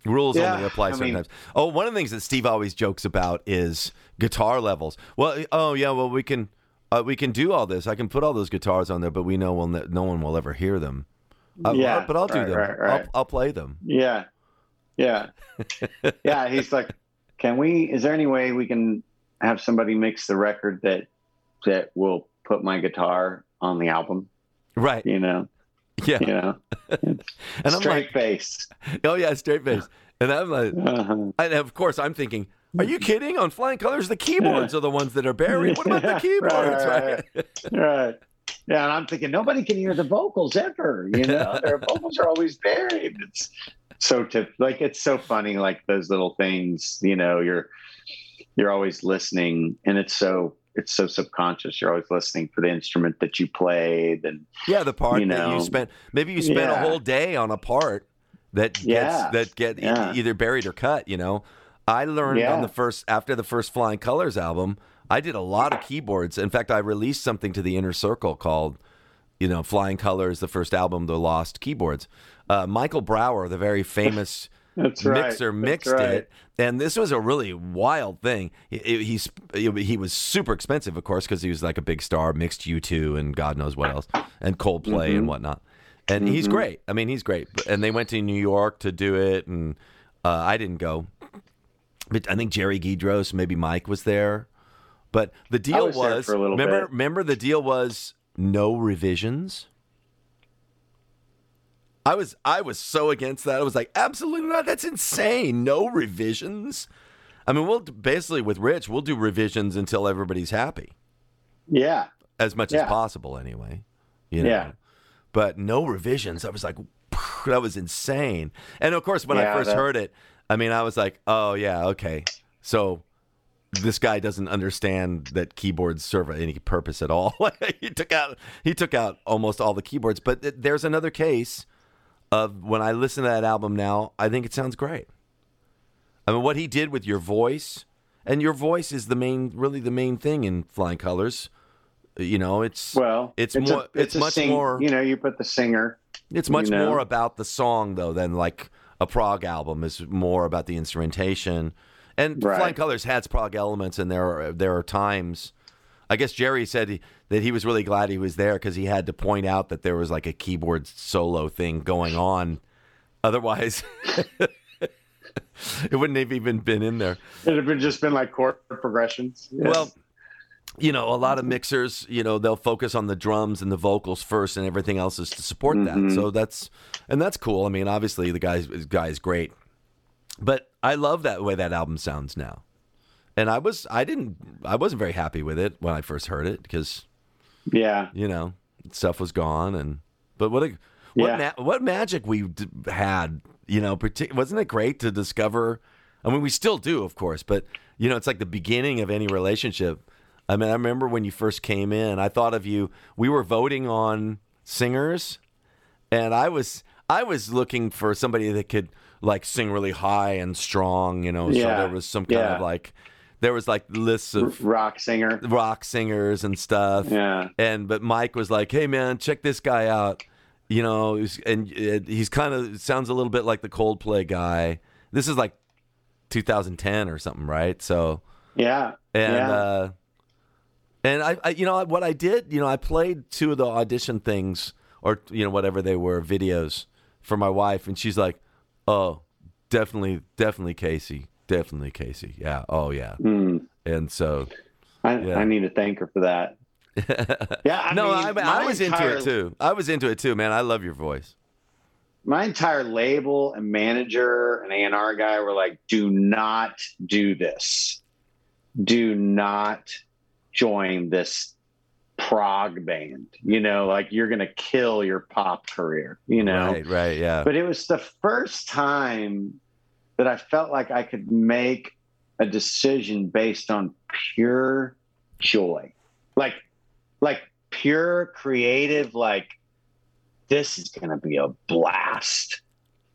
Speaker 1: Rules
Speaker 2: Yeah,
Speaker 1: only apply
Speaker 2: I mean-
Speaker 1: sometimes. oh, one of the things that Steve always jokes about is guitar levels. Well, oh yeah, well we can uh, we can do all this. I can put all those guitars on there, but we know we'll ne- no one will ever hear them. Uh,
Speaker 2: Yeah,
Speaker 1: but I'll do
Speaker 2: right,
Speaker 1: them.
Speaker 2: right, right.
Speaker 1: I'll, I'll play them.
Speaker 2: Yeah. Yeah. yeah. He's like, can we, is there any way we can have somebody mix the record that, that will put my guitar on the album?
Speaker 1: Right.
Speaker 2: You know,
Speaker 1: Yeah.
Speaker 2: you know,
Speaker 1: And I'm
Speaker 2: straight
Speaker 1: like,
Speaker 2: face.
Speaker 1: oh yeah, straight face. And I'm like,
Speaker 2: Uh-huh.
Speaker 1: and of course I'm thinking, are you kidding? On Flying Colors, the keyboards are the ones that are buried. What about the
Speaker 2: Right,
Speaker 1: keyboards?
Speaker 2: right,
Speaker 1: Right.
Speaker 2: Right. Yeah. And I'm thinking nobody can hear the vocals ever, you know, their vocals are always buried. It's so tip like, it's so funny. Like those little things, you know, you're, you're always listening and it's so, it's so subconscious. You're always listening for the instrument that you played and
Speaker 1: Yeah, the part
Speaker 2: You
Speaker 1: that you spent maybe you spent a whole day on a part that gets
Speaker 2: Yeah.
Speaker 1: that get e- either buried or cut, you know. I learned
Speaker 2: Yeah.
Speaker 1: on the first after the first Flying Colors album, I did a lot of keyboards. In fact, I released something to the inner circle called you know, Flying Colors, the first album, The Lost Keyboards. Uh, Michael Brauer, the very famous
Speaker 2: That's right.
Speaker 1: mixer mixed
Speaker 2: right.
Speaker 1: it, and this was a really wild thing. He, he's he was super expensive, of course, because he was like a big star, mixed U two and God knows what else, and Coldplay
Speaker 2: Mm-hmm.
Speaker 1: and whatnot. And he's great. I mean, he's great. And they went to New York to do it, and uh, I didn't go, but I think Jerry Guidroz, maybe Mike was there. But the deal
Speaker 2: was there for a
Speaker 1: remember,
Speaker 2: bit.
Speaker 1: remember the deal was no revisions. I was I was so against that. I was like, absolutely not. That's insane. No revisions. I mean, we'll basically with Rich, we'll do revisions until everybody's happy,
Speaker 2: Yeah.
Speaker 1: as much as possible, anyway. You know?
Speaker 2: Yeah.
Speaker 1: But no revisions. I was like, that was insane. And of course, when I first
Speaker 2: that-
Speaker 1: heard it, I mean, I was like, oh yeah, okay. So this guy doesn't understand that keyboards serve any purpose at all. he took out he took out almost all the keyboards. But th- there's another case of when I listen to that album now, I think it sounds great. I mean, what he did with your voice, and your voice is the main, really the main thing in Flying Colors. You know, it's
Speaker 2: Well,
Speaker 1: it's,
Speaker 2: a-
Speaker 1: more, it's,
Speaker 2: a
Speaker 1: much
Speaker 2: sing-
Speaker 1: more,
Speaker 2: You know, you put the singer.
Speaker 1: it's much
Speaker 2: you know?
Speaker 1: more about the song though than like a prog album is more about the instrumentation. And
Speaker 2: Right.
Speaker 1: Flying Colors has prog elements, and there are, there are times. I guess Jerry said he, that he was really glad he was there because he had to point out that there was like a keyboard solo thing going on. Otherwise, it wouldn't have even been in there.
Speaker 2: It had been just been like chord progressions. Yes.
Speaker 1: Well, you know, a lot of mixers, you know, they'll focus on the drums and the vocals first, and everything else is to support
Speaker 2: Mm-hmm.
Speaker 1: that. So that's and that's cool. I mean, obviously the guy's the guy is great, but I love that way that album sounds now. And I was I didn't I wasn't very happy with it when I first heard it because
Speaker 2: yeah.
Speaker 1: you know stuff was gone and but what a what
Speaker 2: Yeah.
Speaker 1: ma- what magic we d- had you know partic- wasn't it great to discover I mean we still do of course but you know it's like the beginning of any relationship I mean I remember when you first came in I thought of you we were voting on singers and I was I was looking for somebody that could like sing really high and strong you know so there was some kind
Speaker 2: Yeah.
Speaker 1: of like there was like lists of
Speaker 2: Rock singer.
Speaker 1: rock singers and stuff
Speaker 2: Yeah.
Speaker 1: and but Mike was like, "Hey man, check this guy out." You know, and he's kind of sounds a little bit like the Coldplay guy. This is like 2010 or something, right? So
Speaker 2: Yeah.
Speaker 1: and
Speaker 2: yeah.
Speaker 1: uh and I, I you know what I did, you know, I played two of the audition things or you know whatever they were videos for my wife and she's like, "Oh, definitely definitely Casey. Definitely Casey. Yeah. Oh yeah."
Speaker 2: Mm.
Speaker 1: And so
Speaker 2: I,
Speaker 1: yeah.
Speaker 2: I need to thank her for that. Yeah. I
Speaker 1: no,
Speaker 2: mean,
Speaker 1: I, I was
Speaker 2: entire-
Speaker 1: into it too. I was into it too, man. I love your voice.
Speaker 2: my entire label and manager and A&R guy were like, do not do this. Do not join this prog band. You know, like you're going to kill your pop career, you know?
Speaker 1: Right, right, yeah.
Speaker 2: But it was the first time that I felt like I could make a decision based on pure joy. Like like pure creative like this is going to be a blast.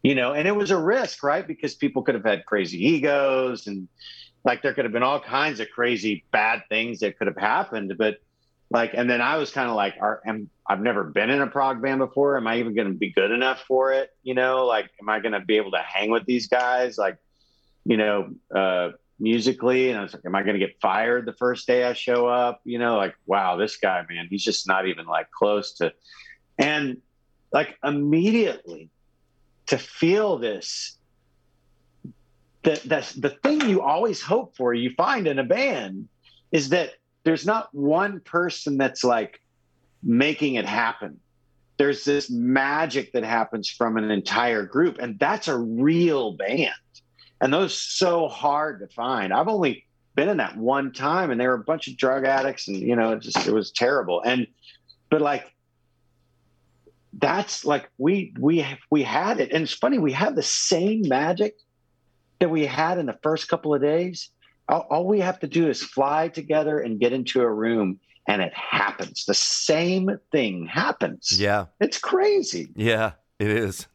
Speaker 2: You know, and it was a risk, right? Because people could have had crazy egos and like there could have been all kinds of crazy bad things that could have happened, but like and then I was kind of like are am I've never been in a prog band before. Am I even going to be good enough for it? You know, like am I going to be able to hang with these guys like you know, uh musically and I was like am I going to get fired the first day I show up? You know, like wow, this guy man, he's just not even like close to and like immediately to feel this that that's the thing you always hope for you find in a band is that there's not one person that's like making it happen. There's this magic that happens from an entire group and that's a real band. And those so hard to find. I've only been in that one time and they were a bunch of drug addicts and you know it just it was terrible. And but like that's like we we we had it. And it's funny we have the same magic that we had in the first couple of days all, all we have to do is fly together and get into a room and it happens the same thing happens
Speaker 1: yeah,
Speaker 2: it's crazy
Speaker 1: yeah, it is.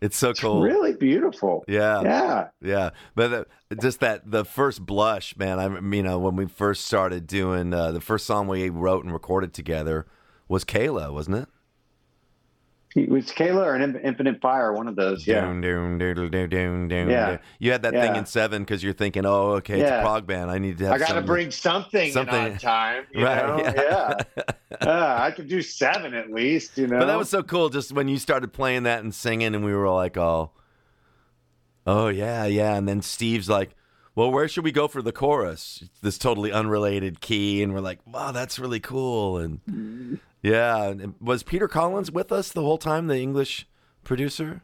Speaker 1: It's so
Speaker 2: it's
Speaker 1: cool.
Speaker 2: really beautiful
Speaker 1: Yeah,
Speaker 2: yeah
Speaker 1: yeah. But uh, just that the first blush, man. I mean, you know, when we first started doing uh, the first song we wrote and recorded together was Kayla, wasn't it?
Speaker 2: Was Kayla or an Infinite Fire, one of those. Yeah.
Speaker 1: Doom, doom,
Speaker 2: Yeah.
Speaker 1: You had that thing in seven because you're thinking, oh, okay, it's a prog band. I need to have
Speaker 2: I got to bring something,
Speaker 1: something-
Speaker 2: in on time. You
Speaker 1: Right,
Speaker 2: Know?
Speaker 1: yeah.
Speaker 2: Yeah. Uh, I could do seven at least. You know.
Speaker 1: But that was so cool just when you started playing that and singing, and we were like, oh, oh, yeah, yeah. And then Steve's like, well, where should we go for the chorus? This totally unrelated key. And we're like, wow, that's really cool. And yeah. And was Peter Collins with us the whole time, the English producer?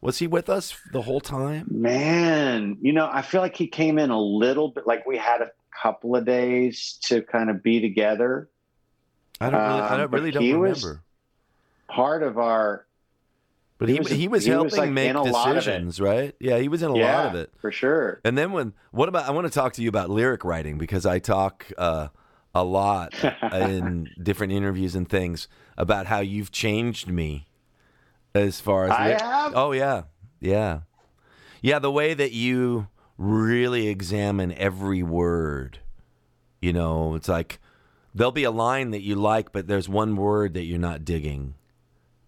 Speaker 1: Was he with us the whole time?
Speaker 2: Man, you know, I feel like he came in a little bit. Like we had a couple of days to kind of be together.
Speaker 1: I don't really, I
Speaker 2: Um,
Speaker 1: don't, really don't
Speaker 2: he
Speaker 1: remember.
Speaker 2: was- Part of our
Speaker 1: but
Speaker 2: he
Speaker 1: he,
Speaker 2: was-
Speaker 1: he was
Speaker 2: he
Speaker 1: helping
Speaker 2: was, like,
Speaker 1: make
Speaker 2: in a lot of it.
Speaker 1: decisions, right? Yeah, he was in a
Speaker 2: yeah,
Speaker 1: lot of it.
Speaker 2: for sure.
Speaker 1: And then when what about I want to talk to you about lyric writing because I talk uh, a lot in different interviews and things about how you've changed me as far as
Speaker 2: I
Speaker 1: lyric-
Speaker 2: have?
Speaker 1: Oh yeah. Yeah. Yeah, the way that you really examine every word. You know, it's like there'll be a line that you like but there's one word that you're not digging.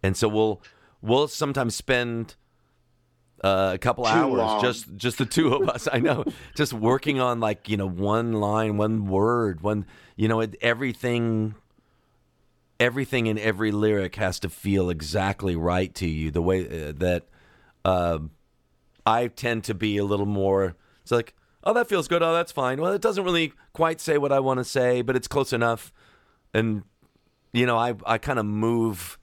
Speaker 1: And so we'll we'll sometimes spend uh, a couple
Speaker 2: Too
Speaker 1: hours
Speaker 2: long.
Speaker 1: just just the two of us. I know, just working on like you know one line, one word, one you know it, everything. Everything in every lyric has to feel exactly right to you. The way uh, that um I tend to be a little more. It's like, oh, that feels good. Oh, that's fine. Well, it doesn't really quite say what I want to say, but it's close enough. And you know, I I kind of move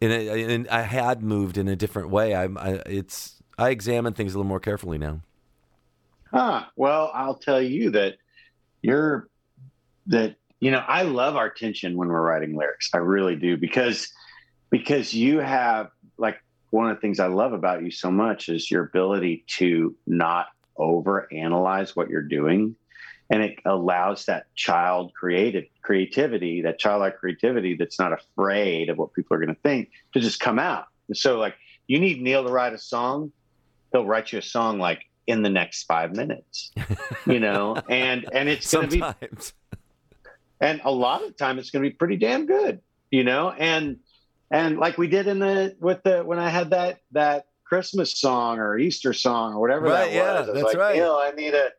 Speaker 1: in I had moved in a different way. I, I it's I examine things a little more carefully now.
Speaker 2: Huh. Well, I'll tell you that you're that you know I love our tension when we're writing lyrics. I really do because because you have like one of the things I love about you so much is your ability to not over analyze what you're doing. And it allows that child creative creativity, that childlike creativity that's not afraid of what people are going to think to just come out. And so like you need Neal to write a song, he'll write you a song like in the next five minutes you know and and it's going to be and a lot of the time it's going to be pretty damn good you know? And and like we did in the with the when i had that that christmas song or easter song or whatever
Speaker 1: Right,
Speaker 2: that
Speaker 1: yeah,
Speaker 2: was
Speaker 1: that's
Speaker 2: like,
Speaker 1: right.
Speaker 2: Neal, i need a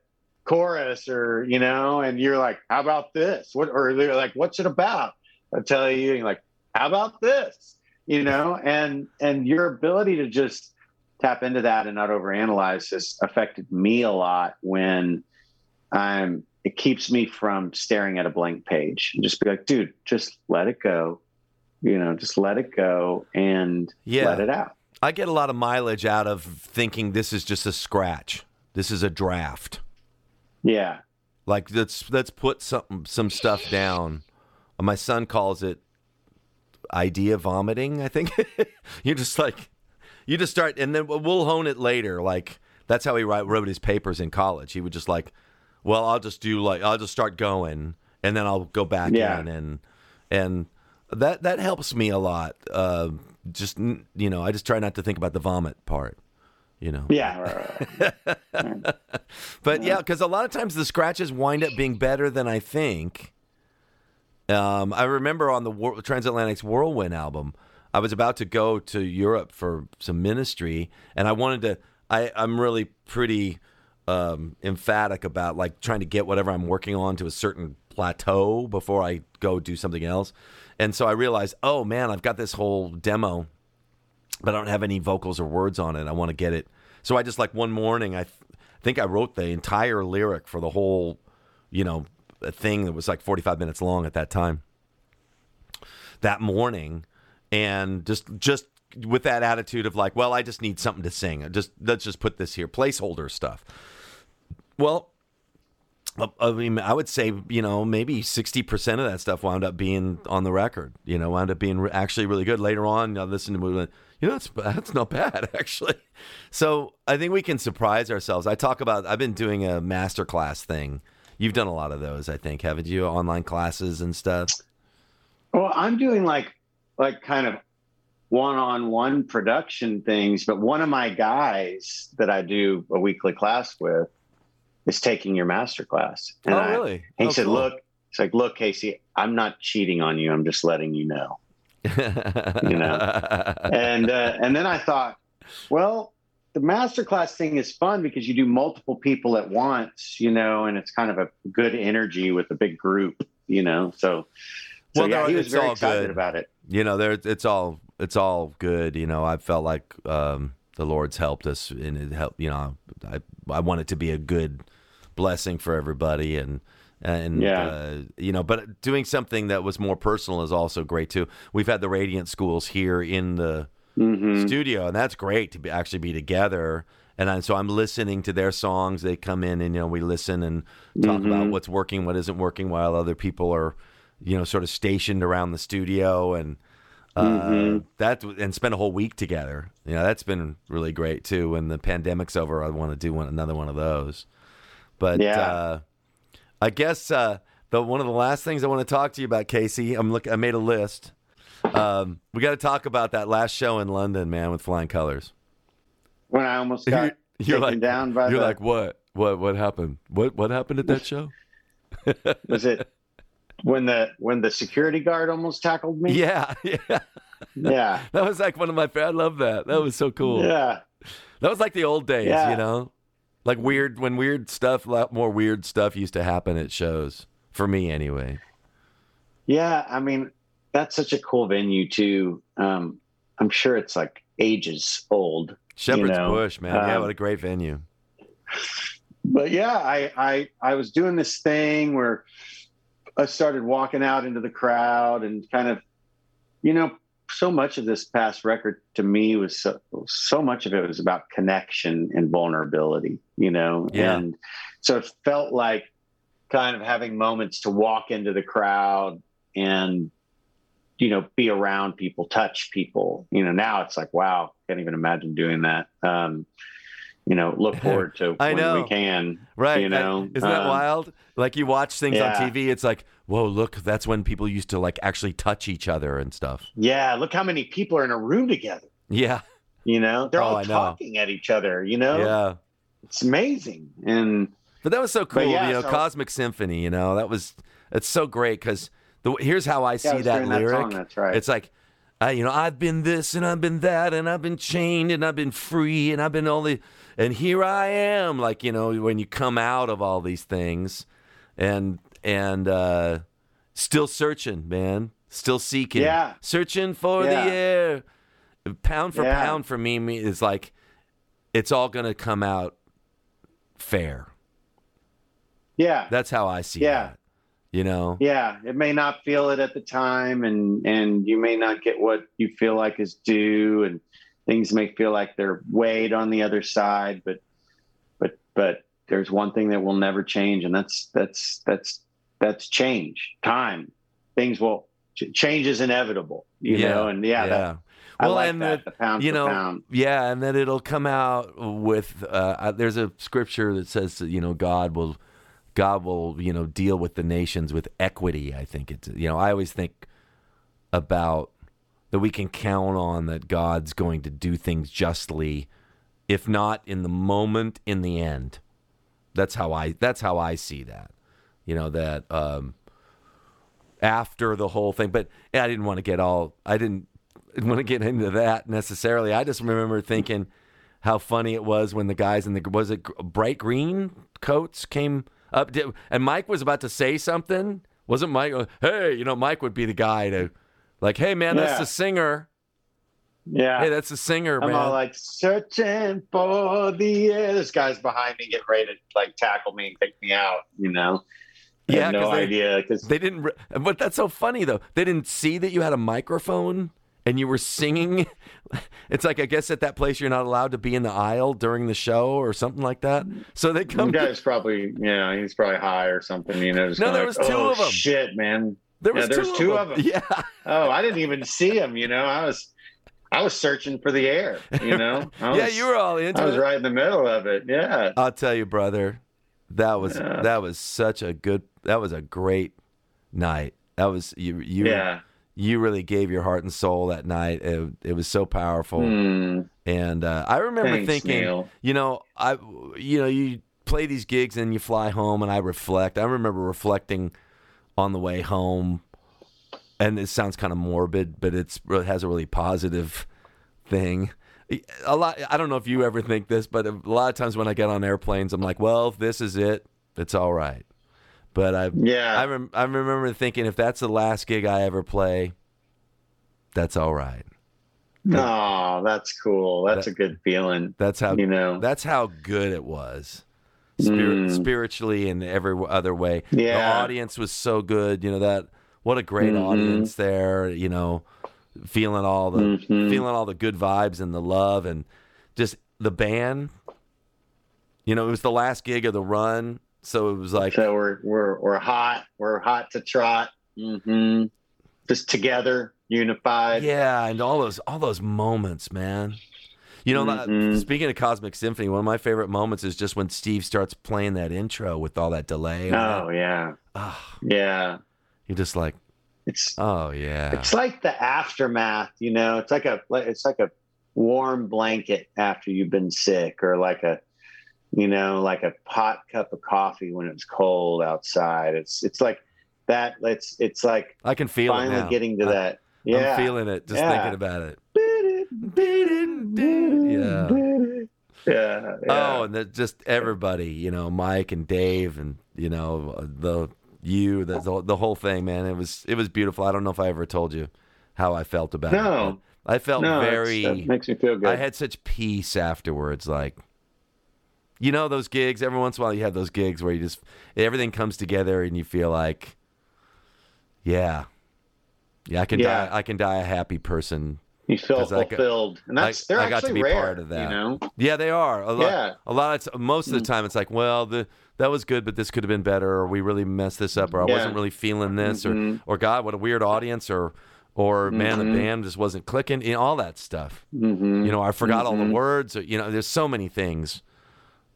Speaker 2: chorus or you know? And you're like how about this? What or they're like what's it about? I tell you you're like how about this? You know? And and your ability to just tap into that and not overanalyze has affected me a lot when I'm it keeps me from staring at a blank page and just be like, dude, just let it go. You know, just let it go and
Speaker 1: Yeah.
Speaker 2: let it out.
Speaker 1: I get a lot of mileage out of thinking this is just a scratch. This is a draft.
Speaker 2: Yeah.
Speaker 1: Like let's let's put some some stuff down. My son calls it idea vomiting. I think you're just like you just start, and then we'll hone it later. Like that's how he write, wrote his papers in college. He would just like, well, I'll just do like I'll just start going, and then I'll go back
Speaker 2: Yeah.
Speaker 1: in, and and that that helps me a lot. Uh, just you know, I just try not to think about the vomit part. You know.
Speaker 2: Yeah. right, right, right.
Speaker 1: But yeah, because a lot of times the scratches wind up being better than I think. Um, I remember on the Wor- Transatlantic's Whirlwind album, I was about to go to Europe for some ministry, and I wanted to. I, I'm really pretty um, emphatic about like trying to get whatever I'm working on to a certain plateau before I go do something else. And so I realized, oh man, I've got this whole demo but I don't have any vocals or words on it. I want to get it. So I just like one morning, I th- think I wrote the entire lyric for the whole, you know, thing that was like 45 minutes long at that time. That morning, and just just with that attitude of like, well, I just need something to sing. Just let's just put this here, placeholder stuff. Well, I- I mean, I would say, you know, maybe 60% of that stuff wound up being on the record, you know, wound up being re- actually really good. Later on, I listened to movement, you know, that's, that's not bad, actually. So I think we can surprise ourselves. I talk about, I've been doing a master class thing. You've done a lot of those, I think, haven't you? Online classes and stuff.
Speaker 2: Well, I'm doing like like kind of one-on-one production things, but one of my guys that I do a weekly class with is taking your master class. And
Speaker 1: oh,
Speaker 2: I-
Speaker 1: really?
Speaker 2: And he
Speaker 1: Oh,
Speaker 2: said,
Speaker 1: cool.
Speaker 2: "Look, it's like, look, Casey, I'm not cheating on you. I'm just letting you know. you know. and uh, and then I thought, well, the masterclass thing is fun because you do multiple people at once, you know, and it's kind of a good energy with a big group, you know. So, so
Speaker 1: Well,
Speaker 2: yeah,
Speaker 1: no,
Speaker 2: he was very excited
Speaker 1: good.
Speaker 2: about it.
Speaker 1: you know, there it's all it's all good. You know, I felt like um, the Lord's helped us, and it helped. You know, I I want it to be a good blessing for everybody, and and
Speaker 2: Yeah.
Speaker 1: uh, you know, but doing something that was more personal is also great too. We've had the Radiant Schools here in the
Speaker 2: hmm
Speaker 1: studio, and that's great to be, actually be together. And I, so I'm listening to their songs. They come in, and you know, we listen and talk about
Speaker 2: Mhm.
Speaker 1: what's working, what isn't working, while other people are, you know, sort of stationed around the studio and uh,
Speaker 2: Mhm.
Speaker 1: that and spend a whole week together. You know, that's been really great too. When the pandemic's over, I want to do one, another one of those. But
Speaker 2: Yeah.
Speaker 1: uh, I guess uh, the one of the last things I want to talk to you about, Casey. I'm look. I made a list. Um, we got to talk about that last show in London, man, with Flying Colors.
Speaker 2: When I almost got
Speaker 1: You're
Speaker 2: taken
Speaker 1: like,
Speaker 2: down by
Speaker 1: you're
Speaker 2: the,
Speaker 1: like, what, what, what happened? What, what happened at that show?
Speaker 2: was it when the when the security guard almost tackled me?
Speaker 1: yeah, yeah.
Speaker 2: yeah,
Speaker 1: That was like one of my. I love that. That was so cool.
Speaker 2: yeah.
Speaker 1: That was like the old days,
Speaker 2: Yeah.
Speaker 1: you know, like weird when weird stuff, a lot more weird stuff used to happen at shows. For me, anyway.
Speaker 2: Yeah, I mean, that's such a cool venue too. Um, I'm sure it's like ages old.
Speaker 1: Shepherd's
Speaker 2: know,
Speaker 1: Bush, man. yeah,
Speaker 2: um,
Speaker 1: what a great venue.
Speaker 2: But yeah, I, I I was doing this thing where I started walking out into the crowd and kind of, you know, so much of this past record to me was so, so much of it was about connection and vulnerability, you know,
Speaker 1: Yeah.
Speaker 2: and so it felt like kind of having moments to walk into the crowd and you know be around people touch people you know? Now it's like wow can't even imagine doing that. Um you know look forward to
Speaker 1: I
Speaker 2: when
Speaker 1: know.
Speaker 2: we can
Speaker 1: Right.
Speaker 2: you know,
Speaker 1: isn't that
Speaker 2: um,
Speaker 1: wild? Like you watch things
Speaker 2: yeah.
Speaker 1: on TV, it's like, whoa, look, that's when people used to like actually touch each other and stuff.
Speaker 2: yeah look how many people are in a room together
Speaker 1: Yeah.
Speaker 2: you know they're
Speaker 1: Oh,
Speaker 2: all
Speaker 1: I know.
Speaker 2: talking at each other you know
Speaker 1: Yeah.
Speaker 2: it's amazing and
Speaker 1: But that was so cool,
Speaker 2: yeah,
Speaker 1: you know,
Speaker 2: so-
Speaker 1: Cosmic Symphony, you know, that was, it's so great because the, here's how I
Speaker 2: yeah,
Speaker 1: see
Speaker 2: I
Speaker 1: that lyric.
Speaker 2: song, that's right
Speaker 1: It's like, uh, you know, I've been this and I've been that and I've been chained and I've been free and I've been all the, and here I am. Like, you know, when you come out of all these things and, and, uh, still searching, man, still seeking,
Speaker 2: Yeah.
Speaker 1: searching for
Speaker 2: Yeah.
Speaker 1: the air. Pound for
Speaker 2: Yeah.
Speaker 1: pound for me, me is like, it's all going to come out fair.
Speaker 2: yeah
Speaker 1: That's how I see
Speaker 2: Yeah.
Speaker 1: That. You know?
Speaker 2: yeah it may not feel it at the time and and you may not get what you feel like is due and things may feel like they're weighed on the other side but but but there's one thing that will never change and that's that's that's that's change time things will change is inevitable you know and yeah, That, I
Speaker 1: Well,
Speaker 2: like
Speaker 1: and
Speaker 2: that pound
Speaker 1: you know,
Speaker 2: pound
Speaker 1: yeah, and that it'll come out with. Uh, uh, there's a scripture that says that you know God will, God will you know deal with the nations with equity. I think it's you know I always think about that we can count on that God's going to do things justly, if not in the moment, in the end. That's how I. That's how I see that. You know that. Um, after the whole thing. But I didn't want to get all I didn't want to get into that necessarily. I just remember thinking how funny it was when the guys in the was it bright green coats came up did, and Mike was about to say something. Wasn't Mike? uh, Hey, you know, Mike would be the guy to like, hey man, that's
Speaker 2: Yeah.
Speaker 1: the singer.
Speaker 2: yeah
Speaker 1: Hey, that's the singer,
Speaker 2: I'm
Speaker 1: man.
Speaker 2: all like searching for the air. This guy's behind me, get ready to like tackle me and take me out. You know, I
Speaker 1: Yeah,
Speaker 2: no
Speaker 1: they-
Speaker 2: idea because
Speaker 1: They didn't, re- but that's so funny though. They didn't see that you had a microphone and you were singing. It's like I guess at that place you're not allowed to be in the aisle during the show or something like that. So they
Speaker 2: the
Speaker 1: come.
Speaker 2: guy's probably yeah, he's probably high or something. You know,
Speaker 1: No, there
Speaker 2: like,
Speaker 1: was two
Speaker 2: "Oh,
Speaker 1: of 'em."
Speaker 2: Shit, man.
Speaker 1: there was
Speaker 2: yeah, there's
Speaker 1: two, of them.
Speaker 2: 'em.
Speaker 1: Yeah,
Speaker 2: Oh, I didn't even see him. You know, I was I was searching for the air. You know, I
Speaker 1: yeah, you were all into
Speaker 2: I was
Speaker 1: it.
Speaker 2: right in the middle of it. Yeah.
Speaker 1: I'll tell you, brother, that was
Speaker 2: Yeah.
Speaker 1: that was such a good. That was a great night. That was you. You
Speaker 2: Yeah.
Speaker 1: You really gave your heart and soul that night. It, it was so powerful.
Speaker 2: Hmm.
Speaker 1: And uh, I remember
Speaker 2: Thanks,
Speaker 1: thinking,
Speaker 2: Neal.
Speaker 1: you know, I, you know, you play these gigs and you fly home, and I reflect. I remember reflecting on the way home and it sounds kind of morbid, but it's it has a really positive thing. A lot. I don't know if you ever think this, but a lot of times when I get on airplanes, I'm like, well, if this is it, it's all right. But I
Speaker 2: Yeah.
Speaker 1: I, rem- I remember thinking if that's the last gig I ever play, that's all right.
Speaker 2: Oh, that's cool. That's a good feeling.
Speaker 1: That's how
Speaker 2: You know.
Speaker 1: that's how good it was. Spirit,
Speaker 2: Mm.
Speaker 1: Spiritually and every other way.
Speaker 2: Yeah.
Speaker 1: The audience was so good, you know that what a great
Speaker 2: Mhm.
Speaker 1: audience there, you know, feeling all the
Speaker 2: Mhm.
Speaker 1: feeling all the good vibes and the love and just the band. You know, it was the last gig of the run, so it was like
Speaker 2: So we're we're we're hot. We're hot to trot. Mm-hmm. Just together, unified.
Speaker 1: Yeah, and all those all those moments, man. You know, that-
Speaker 2: Mhm.
Speaker 1: speaking of Cosmic Symphony, one of my favorite moments is just when Steve starts playing that intro with all that delay.
Speaker 2: Oh yeah,
Speaker 1: Ah,
Speaker 2: yeah.
Speaker 1: you're just like,
Speaker 2: It's
Speaker 1: oh yeah,
Speaker 2: it's like the aftermath. You know, it's like a it's like a warm blanket after you've been sick, or like a you know like a hot cup of coffee when it's cold outside. It's it's like that. It's it's like
Speaker 1: I can feel it
Speaker 2: finally
Speaker 1: now.
Speaker 2: getting to
Speaker 1: I-
Speaker 2: that. Yeah.
Speaker 1: I'm feeling it just
Speaker 2: Yeah.
Speaker 1: thinking about it. Yeah.
Speaker 2: Yeah.
Speaker 1: Oh, and the, just everybody, you know, Mike and Dave, and you know the you, the the, the whole thing, man. It was it was beautiful. I don't know if I ever told you how I felt about it.
Speaker 2: No.
Speaker 1: I felt
Speaker 2: no,
Speaker 1: very.
Speaker 2: that makes me feel good.
Speaker 1: I had such peace afterwards. Like, you know, those gigs. Every once in a while, you have those gigs where you just everything comes together, and you feel like, yeah, yeah, I can
Speaker 2: Yeah.
Speaker 1: die. I can die a happy person.
Speaker 2: you feel
Speaker 1: I got-
Speaker 2: fulfilled, and that's they're
Speaker 1: I got to
Speaker 2: actually
Speaker 1: be
Speaker 2: rare.
Speaker 1: part of that.
Speaker 2: You know.
Speaker 1: Yeah, they are. A lot,
Speaker 2: Yeah.
Speaker 1: a lot of most of the time, it's like, well, the that was good, but this could have been better, or we really messed this up, or I
Speaker 2: Yeah.
Speaker 1: wasn't really feeling this,
Speaker 2: Mhm.
Speaker 1: or or God, what a weird audience, or or man,
Speaker 2: Mhm.
Speaker 1: the band just wasn't clicking, you know, all that stuff.
Speaker 2: Mhm.
Speaker 1: You know, I forgot all the
Speaker 2: Mhm.
Speaker 1: words. Or, you know, there's so many things.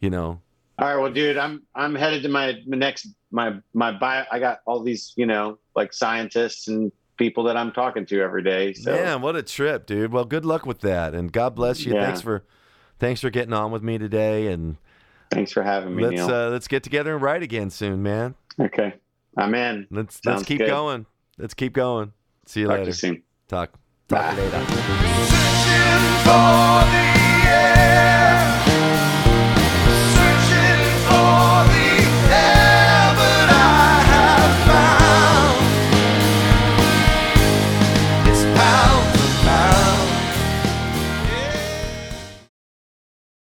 Speaker 1: You know,
Speaker 2: All right, well, dude, I'm I'm headed to my, my next my my bio. I got all these, you know, like scientists and people that I'm talking to every day. So
Speaker 1: man, what a trip, dude. Well, good luck with that, and God bless you.
Speaker 2: Yeah.
Speaker 1: Thanks for thanks for getting on with me today, and
Speaker 2: thanks for having me,
Speaker 1: let's
Speaker 2: Neal.
Speaker 1: uh, let's get together and write again soon, man.
Speaker 2: okay, I'm in.
Speaker 1: Let's let's keep
Speaker 2: good.
Speaker 1: going. Let's keep going. See you
Speaker 2: Talk to
Speaker 1: later.
Speaker 2: you soon.
Speaker 1: Talk talk to you later.
Speaker 3: Searching for